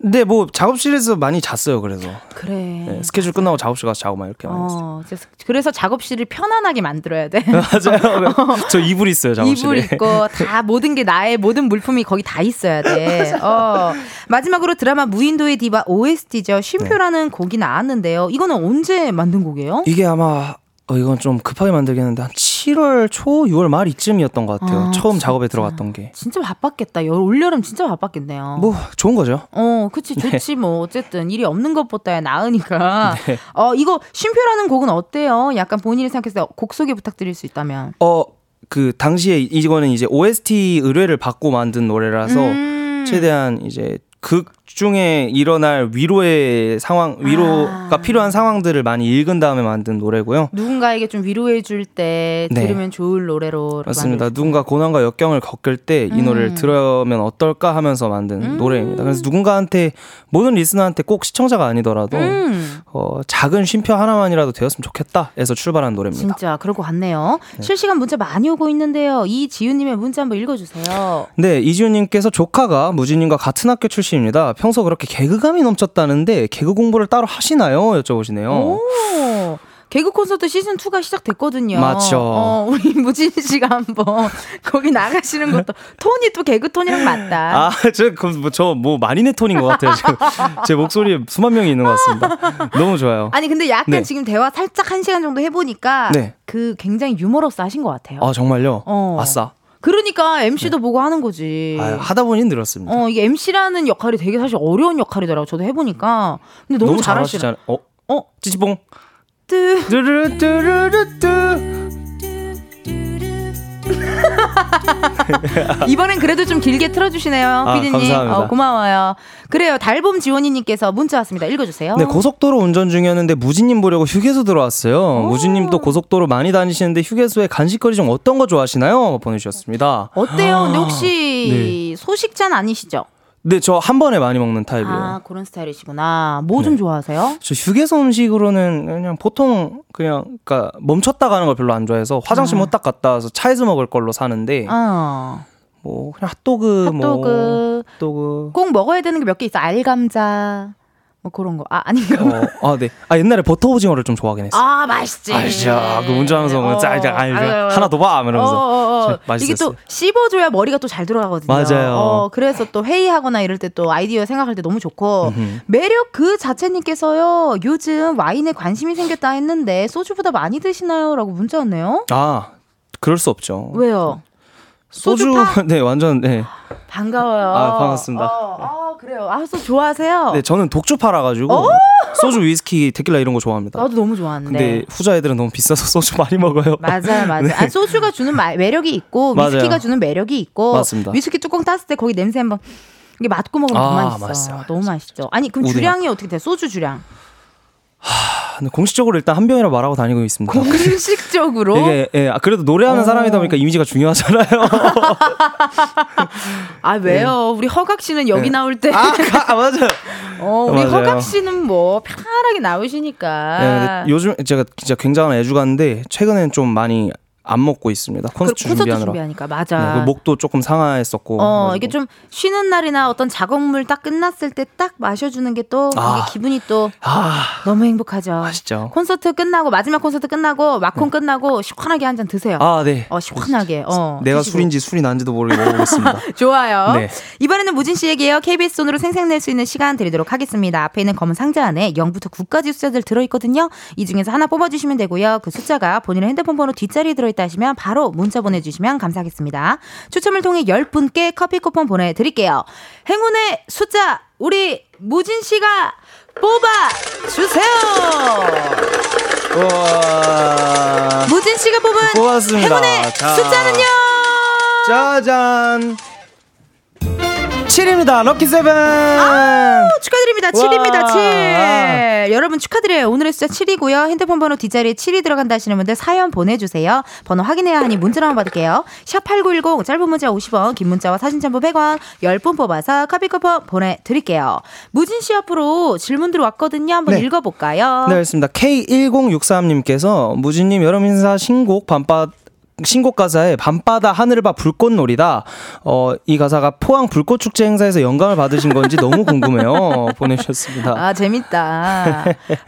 근데 뭐 작업실에서 많이 잤어요 그래서 그래. 네, 스케줄 끝나고 작업실 가서 자고 막 이렇게 많이 했어요 어, 그래서- 그래서 작업실을 편안하게 만들어야 돼. 맞아요 저 이불 있어요 작업실에 이불 있고 다 모든 게 나의 모든 물품이 거기 다 있어야 돼. 어. 마지막으로 드라마 무인도의 디바 OST죠. 쉼표라는 곡이 나왔는데요. 이거는 언제 만든 곡이에요? 이게 아마 어, 이건 좀 급하게 만들겠는데 한 7월 초, 6월 말 이쯤이었던 것 같아요. 아, 처음 진짜. 작업에 들어갔던 게. 진짜 바빴겠다. 여- 올여름 진짜 바빴겠네요. 뭐 좋은 거죠. 어, 그치, 좋지, 뭐. 어쨌든, 일이 없는 것보다야 나으니까. 네. 어, 이거, 쉼표라는 곡은 어때요? 약간 본인이 생각했을 때 곡 소개 부탁드릴 수 있다면. 어, 그 당시에 이거는 이제 OST 의뢰를 받고 만든 노래라서 음. 최대한 이제 극 중에 일어날 위로의 상황, 위로가 아. 필요한 상황들을 많이 읽은 다음에 만든 노래고요. 누군가에게 좀 위로해 줄 때 네. 들으면 좋을 노래로. 맞습니다. 누군가 고난과 역경을 겪을 때이 음. 노래를 들으면 어떨까 하면서 만든 음. 노래입니다. 그래서 누군가한테 모든 리스너한테 꼭 시청자가 아니더라도 음. 어, 작은 쉼표 하나만이라도 되었으면 좋겠다 해서 출발한 노래입니다. 진짜 그럴 것 같네요. 실시간 문자 많이 오고 있는데요. 이지윤님의 문자 한번 읽어주세요. 네, 이지훈님께서 조카가 무진님과 같은 학교 출신입니다. 평소 그렇게 개그감이 넘쳤다는데 개그 공부를 따로 하시나요? 여쭤보시네요. 오. 개그 콘서트 시즌 2가 시작됐거든요. 맞죠. 어, 우리 무진 씨가 한번 거기 나가시는 것도 톤이 또 개그 톤이랑 맞다. 아, 저저뭐 마리네 톤인 것 같아요. 지금 제 목소리에 수만 명이 있는 것 같습니다. 너무 좋아요. 아니 근데 약간 네. 지금 대화 살짝 한 시간 정도 해보니까 네. 그 굉장히 유머러스 하신 것 같아요. 아 정말요? 어. 아싸. 그러니까 MC도 보고 하는 거지. 아, 하다 보니 늘었습니다. 어, 이게 MC라는 역할이 되게 사실 어려운 역할이더라고. 저도 해보니까. 근데 너무, 잘하시라. 잘하시잖아요. 어, 어, 찌찌뽕. 뚜. 이번엔 그래도 좀 길게 틀어주시네요, 아, 피디님. 감사합니다. 어, 고마워요. 그래요, 달봄 지원이님께서 문자 왔습니다. 읽어주세요. 네, 고속도로 운전 중이었는데 무진님 보려고 휴게소 들어왔어요. 무진님도 고속도로 많이 다니시는데 휴게소에 간식거리 중 어떤 거 좋아하시나요? 보내주셨습니다. 어때요? 근데 혹시 소식잔 아니시죠? 네, 저 한 번에 많이 먹는 타입이에요. 아, 그런 스타일이시구나. 뭐좀 네. 좋아하세요? 저 휴게소 음식으로는 그냥 보통 그냥 그러니까 멈췄다 가는 걸 별로 안 좋아해서 화장실 아. 못딱 갔다 와서 차에서 먹을 걸로 사는데 어. 뭐 그냥 핫도그, 뭐 핫도그. 핫도그 꼭 먹어야 되는 게 몇 개 있어. 알감자. 뭐 그런 거. 아, 아닌가? 어, 아, 네. 아, 옛날에 버터 오징어를 좀 좋아하긴 했어요. 아, 맛있지. 알죠. 그 운전하면서 보면 짜, 짜, 알죠. 아유. 하나 더 봐. 이러면서. 어, 어, 어. 맛있었어요. 이게 또 씹어줘야 머리가 또잘 돌아가거든요. 맞아요. 어, 그래서 또 회의하거나 이럴 때 또 아이디어 생각할 때 너무 좋고 음흠. 매력 그 자체님께서요. 요즘 와인에 관심이 생겼다 했는데 소주보다 많이 드시나요?라고 문자 왔네요. 아, 그럴 수 없죠. 왜요? 소주? 네, 완전, 네. 반가워요. 아, 반갑습니다. 어, 어, 그래요. 아, 소주 좋아하세요? 네, 저는 독주 팔아가지고 소주, 위스키, 테킬라 이런 거 좋아합니다. 나도 너무 좋아하는데. 근데 후자 애들은 너무 비싸서 소주 많이 먹어요. 맞아요, 맞아요. 아, 소주가 주는 마- 매력이 있고 맞아요. 위스키가 주는 매력이 있고 맞습니다. 위스키 뚜껑 땄을 때 거기 냄새 한번 이게 맡고 먹으면 아, 너무 맛있어. 맛있어요, 너무 맛있죠. 아니 그럼 우드나. 주량이 어떻게 돼? 소주 주량. 아, 공식적으로 일단 한 병이라 말하고 다니고 있습니다. 공식적으로 이게 예, 아, 그래도 노래하는 어. 사람이다 보니까 이미지가 중요하잖아요. 아 왜요? 우리 허각 씨는 여기 네. 나올 때 아, 아, 맞아요. 어, 우리 맞아요. 허각 씨는 뭐 편하게 나오시니까. 네, 요즘 제가 진짜 굉장한 애주가인데 최근엔 좀 많이 안 먹고 있습니다. 그 콘서트 콘서트 준비하느라. 준비하니까 네, 맞아. 그 목도 조금 상하했었고. 어, 그래가지고. 이게 좀 쉬는 날이나 어떤 작업물 딱 끝났을 때 딱 마셔주는 게또 아. 기분이 또 아, 너무 행복하죠. 맛있죠. 콘서트 끝나고 마지막 콘서트 끝나고 마콘 끝나고 시원하게 한 잔 드세요. 아, 네. 어 시원하게. 어. 내가 드시고. 술인지 술이 난지도 모르게 먹어보겠습니다. 좋아요. 네. 이번에는 무진 씨에게요. KBS 손으로 생생낼 수 있는 시간 드리도록 하겠습니다. 앞에 있는 검은 상자 안에 0부터 9까지 숫자들 들어있거든요. 이 중에서 하나 뽑아주시면 되고요. 그 숫자가 본인의 핸드폰 번호 뒷자리에 들어 있다 하시면 바로 문자 보내주시면 감사하겠습니다. 추첨을 통해 10분께 커피 쿠폰 보내드릴게요. 행운의 숫자 우리 무진 씨가 뽑아 주세요. 와. 무진 씨가 뽑은 고맙습니다. 행운의 자. 숫자는요. 짜잔. 7입니다. 럭키 세븐. 축하드립니다. 와. 7입니다. 7. 여러분 축하드려요. 오늘의 숫자 7이고요. 핸드폰 번호 뒷자리에 7이 들어간다 하시는 분들 사연 보내주세요. 번호 확인해야 하니 문자로 한번 받을게요. 샵8910 짧은 문자 50원 긴 문자와 사진 첨부 100원 10분 뽑아서 커피 쿠폰 보내드릴게요. 무진 씨 앞으로 질문들 왔거든요. 한번 네. 읽어볼까요? 네, 알겠습니다. K1063님께서 무진님 여름 인사 신곡 밤바 신곡 가사에 밤바다 하늘을 봐 불꽃놀이다. 어, 이 가사가 포항 불꽃 축제 행사에서 영감을 받으신 건지 너무 궁금해요. 보내주셨습니다. 아 재밌다.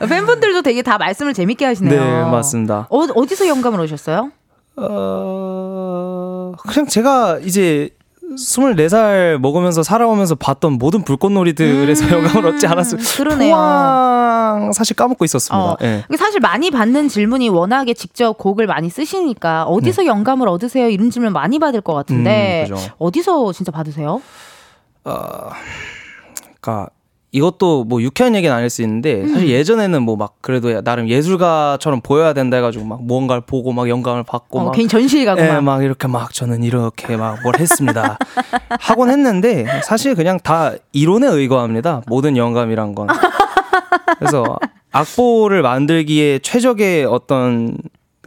팬분들도 되게 다 말씀을 재밌게 하시네요. 네, 맞습니다. 어, 어디서 영감을 오셨어요? 어, 그냥 제가 이제 24살 먹으면서 살아오면서 봤던 모든 불꽃놀이들에서 음, 영감을 얻지 않았어요. 그러네요. 포항 사실 까먹고 있었습니다. 어, 예. 이게 사실 많이 받는 질문이 워낙에 직접 곡을 많이 쓰시니까 어디서 영감을 얻으세요? 이런 질문 많이 받을 것 같은데 음. 어디서 진짜 받으세요? 어, 그러니까 이것도 뭐 유쾌한 얘기는 아닐 수 있는데 음. 사실 예전에는 뭐 막 그래도 나름 예술가처럼 보여야 된다 해가지고 막 무언가를 보고 막 영감을 받고 어, 막 괜히 전시회 가고 예, 막. 막 이렇게 막 저는 이렇게 막 뭘 했습니다. 하곤 했는데 사실 그냥 다 이론에 의거합니다. 모든 영감이란 건. 그래서 악보를 만들기에 최적의 어떤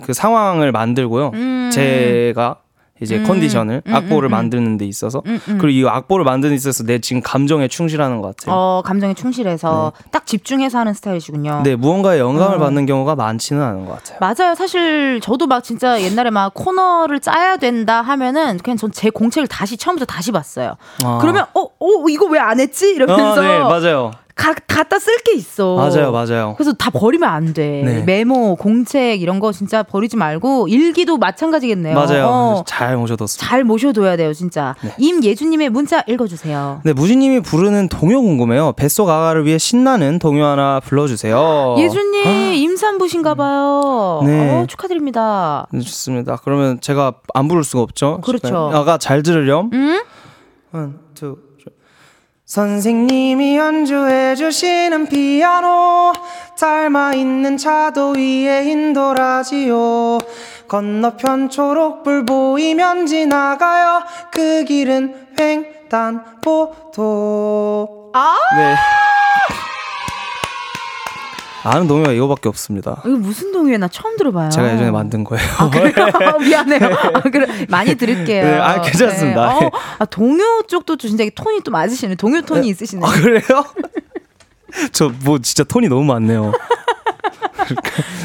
그 상황을 만들고요. 음. 제가 이제 음. 컨디션을 음, 악보를 음, 음. 만드는 데 있어서 음, 음. 그리고 이 악보를 만드는 데 있어서 내 지금 감정에 충실하는 것 같아요. 어, 감정에 충실해서 딱 집중해서 하는 스타일이시군요. 네, 무언가에 영감을 어. 받는 경우가 많지는 않은 것 같아요. 맞아요. 사실 저도 막 진짜 옛날에 막 코너를 짜야 된다 하면은 그냥 전 제 공책을 다시 처음부터 다시 봤어요. 아. 그러면 어, 어 이거 왜 안 했지? 어, 이러면서 네, 맞아요. 가, 갖다 쓸 게 있어. 맞아요, 맞아요. 그래서 다 버리면 안 돼. 네. 메모, 공책 이런 거 진짜 버리지 말고 일기도 마찬가지겠네요. 맞아요. 어, 잘 모셔뒀습니다. 잘 모셔둬야 돼요, 진짜. 임예주님의 문자 읽어주세요. 네, 무진님이 부르는 동요 궁금해요. 뱃속 아가를 위해 신나는 동요 하나 불러주세요. 예주님 임산부신가봐요. 네. 어, 축하드립니다. 네, 좋습니다. 그러면 제가 안 부를 수가 없죠. 그렇죠. 아가 잘 들으렴. 응? One, two. 선생님이 연주해 주시는 피아노 닮아 있는 차도 위에 인도라지요. 건너편 초록불 보이면 지나가요. 그 길은 횡단보도. 아! 네 아는 동요가 이거밖에 없습니다 이거 무슨 동요에 나 처음 들어봐요. 제가 예전에 만든 거예요 아, 그래요? 미안해요. 아, 그래. 많이 들을게요. 네, 아, 괜찮습니다. 네. 어, 아, 동요 쪽도 좀 진짜 톤이 또 맞으시네. 동요 톤이 있으시네. 아 그래요? 저 뭐 진짜 톤이 너무 많네요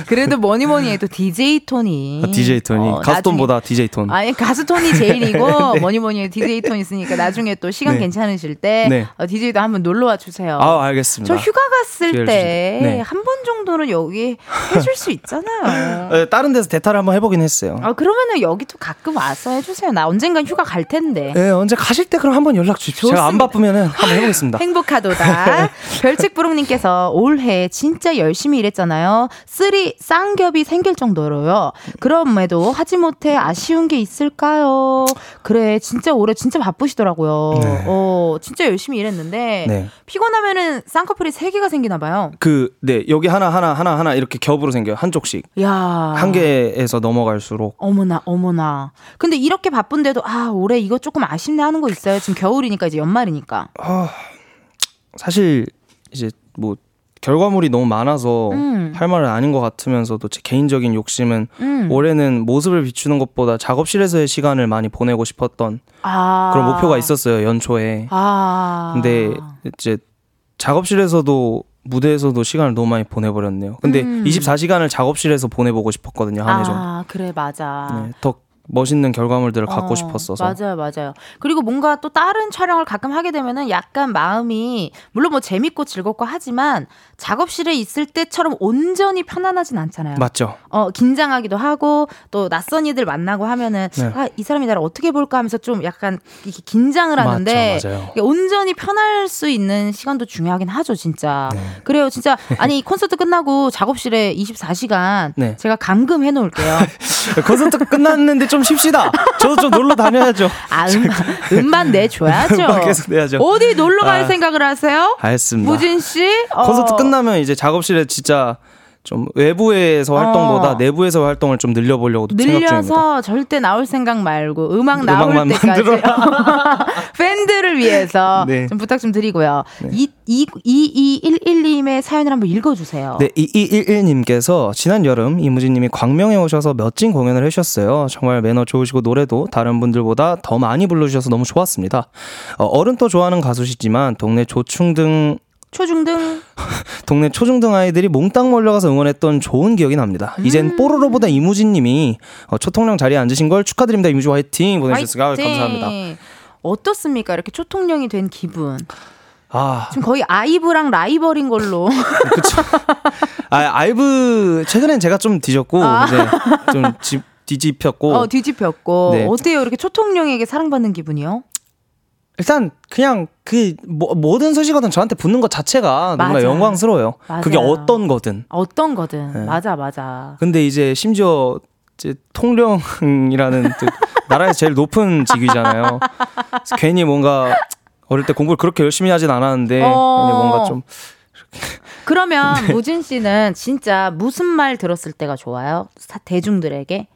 그래도 뭐니 뭐니 해도 DJ 톤이. 아, DJ 톤이 어, 가수 나중에- 톤보다 DJ 톤 아니 가수 톤이 제일이고 네. 뭐니 뭐니 해도 DJ 톤 있으니까 나중에 또 시간 네. 괜찮으실 때 네. 어, DJ도 한번 놀러 와 주세요. 아 알겠습니다 저 휴가 갔을 때. 네. 한번 정도는 여기 해줄 수 있잖아요. 네, 다른 데서 대타를 한번 해보긴 했어요. 아 그러면은 여기도 가끔 와서 해주세요. 나 언젠간 휴가 갈 텐데. 네, 언제 가실 때 그럼 한번 연락 주십시오. 제가 안 좋습니다. 바쁘면은 한번 해보겠습니다. 행복하도다. 별책부릉님께서 올해 진짜 열심히 일했잖아요. three 쌍겹이 생길 정도로요. 그럼에도 하지 못해 아쉬운 게 있을까요? 그래, 진짜 올해 진짜 바쁘시더라고요. 네. 어, 진짜 열심히 일했는데 네. 피곤하면은 쌍꺼풀이 세 개가 생기나 봐요. 그, 네, 여기 하나, 하나, 하나, 하나 이렇게 겹으로 생겨요. 한쪽씩. 야. 한 개에서 넘어갈수록. 어머나, 어머나. 근데 이렇게 바쁜데도 아, 올해 이거 조금 아쉽네 하는 거 있어요. 지금 겨울이니까 이제 연말이니까. 아, 사실 이제 뭐 결과물이 너무 많아서 음. 할 말은 아닌 것 같으면서도 제 개인적인 욕심은 음. 올해는 모습을 비추는 것보다 작업실에서의 시간을 많이 보내고 싶었던 아. 그런 목표가 있었어요 연초에. 아. 근데 이제 작업실에서도 무대에서도 시간을 너무 많이 보내버렸네요. 근데 음. 24시간을 작업실에서 보내보고 싶었거든요 한 해 정도. 아, 그래 맞아. 네, 더 멋있는 결과물들을 갖고 어, 싶었어서. 맞아요, 맞아요. 그리고 뭔가 또 다른 촬영을 가끔 하게 되면은 약간 마음이 물론 뭐 재밌고 즐겁고 하지만 작업실에 있을 때처럼 온전히 편안하진 않잖아요. 맞죠. 어 긴장하기도 하고 또 낯선 이들 만나고 하면은 네. 아이 사람이 나를 어떻게 볼까 하면서 좀 약간 이렇게 긴장을 하는데 맞죠, 온전히 편할 수 있는 시간도 중요하긴 하죠, 진짜. 네. 그래요, 진짜 아니 이 콘서트 끝나고 작업실에 24시간 네. 제가 감금해 놓을게요. 콘서트 끝났는데 좀 쉽시다. 저도 좀 놀러 다녀야죠. 아, 음반, 음반 내줘야죠. 음반 계속 내야죠. 어디 놀러 갈 아. 생각을 하세요? 알겠습니다. 무진 씨? 어. 콘서트 끝나면 이제 작업실에 진짜 좀 외부에서 활동보다 어. 내부에서 활동을 좀 늘려보려고 생각 중입니다. 늘려서 절대 나올 생각 말고 음악 나올 때까지. 팬들을 위해서 네. 좀 부탁 좀 드리고요. 네. 이, 이, 2211님의 사연을 한번 읽어주세요. 네, 2211님께서 지난 여름 이무진님이 광명에 오셔서 멋진 공연을 해주셨어요. 정말 매너 좋으시고 노래도 다른 분들보다 더 많이 불러주셔서 너무 좋았습니다. 어, 어른도 좋아하는 가수시지만 동네 조충 등 초중등 동네 초중등 아이들이 몽땅 몰려가서 응원했던 좋은 기억이 납니다. 음. 이젠 뽀로로보다 이무진님이 어, 초통령 자리에 앉으신 걸 축하드립니다. 이무지 화이팅 보내주셨습니다. 화이팅! 감사합니다. 어떻습니까? 이렇게 초통령이 된 기분. 아, 지금 거의 아이브랑 라이벌인 걸로. 그쵸. 아, 아이브 최근엔 제가 좀 뒤졌고 아. 이제 좀 집, 뒤집혔고 어, 뒤집혔고. 네. 어때요? 이렇게 초통령에게 사랑받는 기분이요? 일단 그냥 그 뭐, 모든 소식어든 저한테 붙는 것 자체가 너무나 맞아. 영광스러워요. 그게 맞아요. 어떤 거든. 어떤 거든 네. 맞아 맞아. 근데 이제 심지어 이제 통령이라는 또 나라에서 제일 높은 직위잖아요. 괜히 뭔가 어릴 때 공부를 그렇게 열심히 하진 않았는데 어. 뭔가 좀 그러면 네. 무진 씨는 진짜 무슨 말 들었을 때가 좋아요? 사- 대중들에게?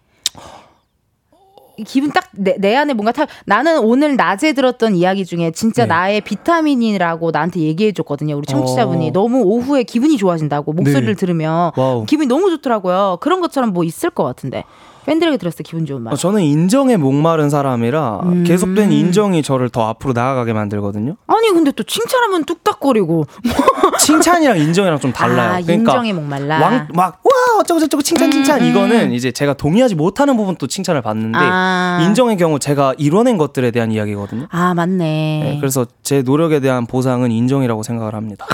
이 기분 딱내 안에 뭔가 타 나는 오늘 낮에 들었던 이야기 중에 진짜 네. 나의 비타민이라고 나한테 얘기해 줬거든요. 우리 청취자분이 어. 너무 오후에 기분이 좋아진다고 목소리를 네. 들으면 wow. 기분이 너무 좋더라고요. 그런 것처럼 뭐 있을 것 같은데 팬들에게 들었을 때 기분 좋은 말. 어, 저는 인정에 목마른 사람이라 음. 계속된 인정이 저를 더 앞으로 나아가게 만들거든요. 아니 근데 또 칭찬하면 뚝딱거리고 칭찬이랑 인정이랑 좀 달라요. 아, 그러니까 인정에 목말라. 왕, 막, 와, 어쩌고 저쩌고 칭찬, 칭찬. 음, 음, 이거는 음. 이제 제가 동의하지 못하는 부분 또 칭찬을 받는데, 아. 인정의 경우 제가 이뤄낸 것들에 대한 이야기거든요. 아 맞네. 네, 그래서 제 노력에 대한 보상은 인정이라고 생각을 합니다.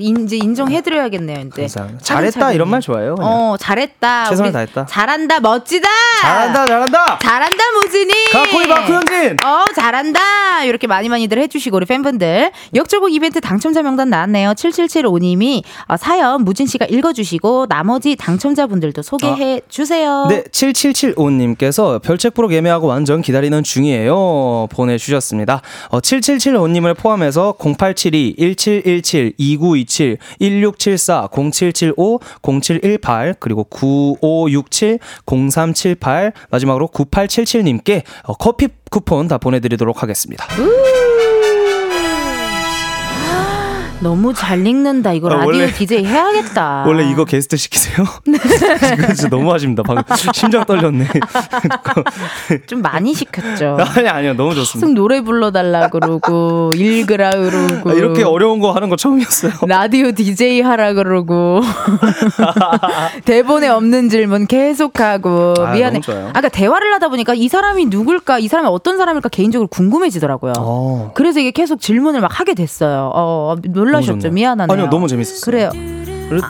인- 이제 인정해드려야겠네요. 이제 감사합니다. 잘했다 이런 말 좋아해요. 그냥. 어 잘했다. 최선을 다했다. 잘한다 멋지다. 잘한다, 잘한다! 잘한다 무진이. 가코이 바쿠현진! 어 잘한다 이렇게 많이 많이들 해주시고 우리 팬분들 역조곡 이벤트 당첨자 명단 나왔네요 7775님이 어, 사연 무진 씨가 읽어주시고 나머지 당첨자분들도 소개해 주세요 네, 7775님께서 별책부록 예매하고 완전 기다리는 중이에요. 보내주셨습니다. 어, 7775님을 포함해서 0872 1717 2927 1674 0775 0718 그리고 9567 0378 마지막으로 9877님께 어, 커피 쿠폰 다 보내드리도록 하겠습니다. 너무 잘 읽는다 이거 아, 라디오 원래- DJ 해야겠다 원래 이거 게스트 시키세요? 이거 진짜 너무 하십니다. 방금 심장 떨렸네. 좀 많이 시켰죠 아니 아니요 너무 좋습니다. 계속 노래 불러달라 그러고 읽으라 그러고 아, 이렇게 어려운 거 하는 거 처음이었어요. 라디오 DJ 하라 그러고 대본에 없는 질문 계속하고 아, 미안해. 아까 대화를 하다 보니까 이 사람이 누굴까, 이 사람이 어떤 사람일까 개인적으로 궁금해지더라고요. 어. 그래서 이게 계속 질문을 막 하게 됐어요. 어, 너무 놀라셨죠? 미안하네요. 아니요 너무 재밌었어요. 그래요. 그래-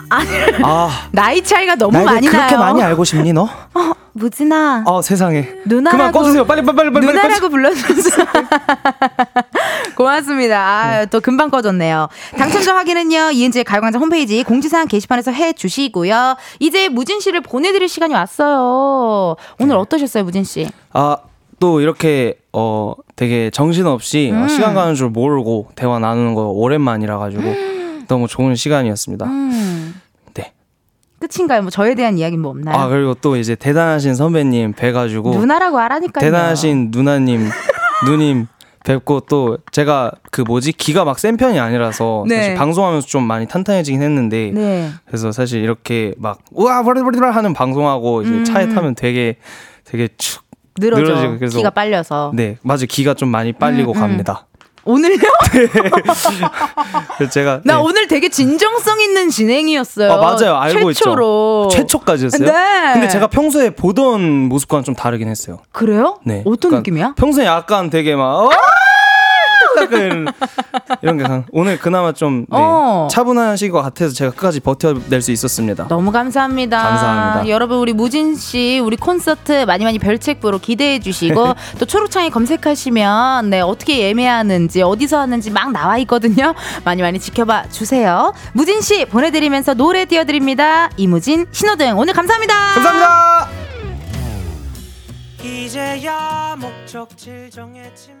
아 나이 차이가 너무 많이 그렇게 나요. 많이 알고 싶니 너? 무진아. 어 세상에. 누나라고 그만 꺼주세요. 빨리 빨리 빨리 빨리. 누나라고 불러주세요. 고맙습니다. 아, 또 금방 꺼졌네요. 당첨자 확인은요, 이은지의 가요광장 홈페이지 공지사항 게시판에서 해 주시고요. 이제 무진 씨를 보내드릴 시간이 왔어요. 오늘 어떠셨어요, 무진 씨? 아 또 이렇게 어 되게 정신 없이 음. 어, 시간 가는 줄 모르고 대화 나누는 거 오랜만이라 가지고 너무 좋은 시간이었습니다. 음. 네. 끝인가요? 뭐 저에 대한 이야기는 뭐 없나요? 아 그리고 또 이제 대단하신 선배님 뵈가지고 누나라고 하라니까요. 대단하신 누나님 누님 뵙고 또 제가 그 뭐지 기가 막 센 편이 아니라서 네. 사실 방송하면서 좀 많이 탄탄해지긴 했는데 네. 그래서 사실 이렇게 막 우와 버리버리버리 하는 방송하고 이제 음. 차에 타면 되게 되게 축 늘어져. 늘어지고 그래서- 기가 빨려서. 네, 맞아 기가 좀 많이 빨리고 음, 음. 갑니다. 오늘요? 그래서 제가 나 네. 오늘 되게 진정성 있는 진행이었어요. 아, 맞아요. 알고 최초로. 있죠. 최초까지였어요. 네. 근데 제가 평소에 보던 모습과는 좀 다르긴 했어요. 그래요? 네. 어떤 약간 느낌이야? 평소에 약간 되게 막 어! 약간 이런 게 강- 오늘 그나마 좀 네, 어. 차분하실 것 같아서 제가 끝까지 버텨낼 수 있었습니다. 너무 감사합니다. 감사합니다. 여러분 우리 무진 씨 우리 콘서트 많이 많이 별책부로 기대해 주시고 또 초록창에 검색하시면 네 어떻게 예매하는지 어디서 하는지 막 나와 있거든요. 많이 많이 지켜봐 주세요. 무진 씨 보내드리면서 노래 띄워드립니다. 이무진 신호등 오늘 감사합니다. 감사합니다. 이제야 목적질 정했지만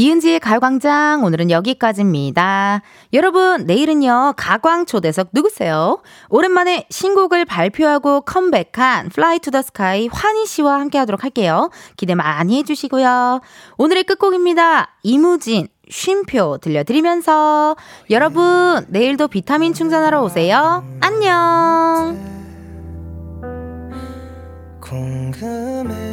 이은지의 가요광장 오늘은 여기까지입니다. 여러분 내일은요 가광 초대석 누구세요? 오랜만에 신곡을 발표하고 컴백한 Fly to the Sky 환희 씨와 함께하도록 할게요. 기대 많이 해주시고요. 오늘의 끝곡입니다. 이무진 쉼표 들려드리면서 여러분 내일도 비타민 충전하러 오세요. 안녕. 궁금해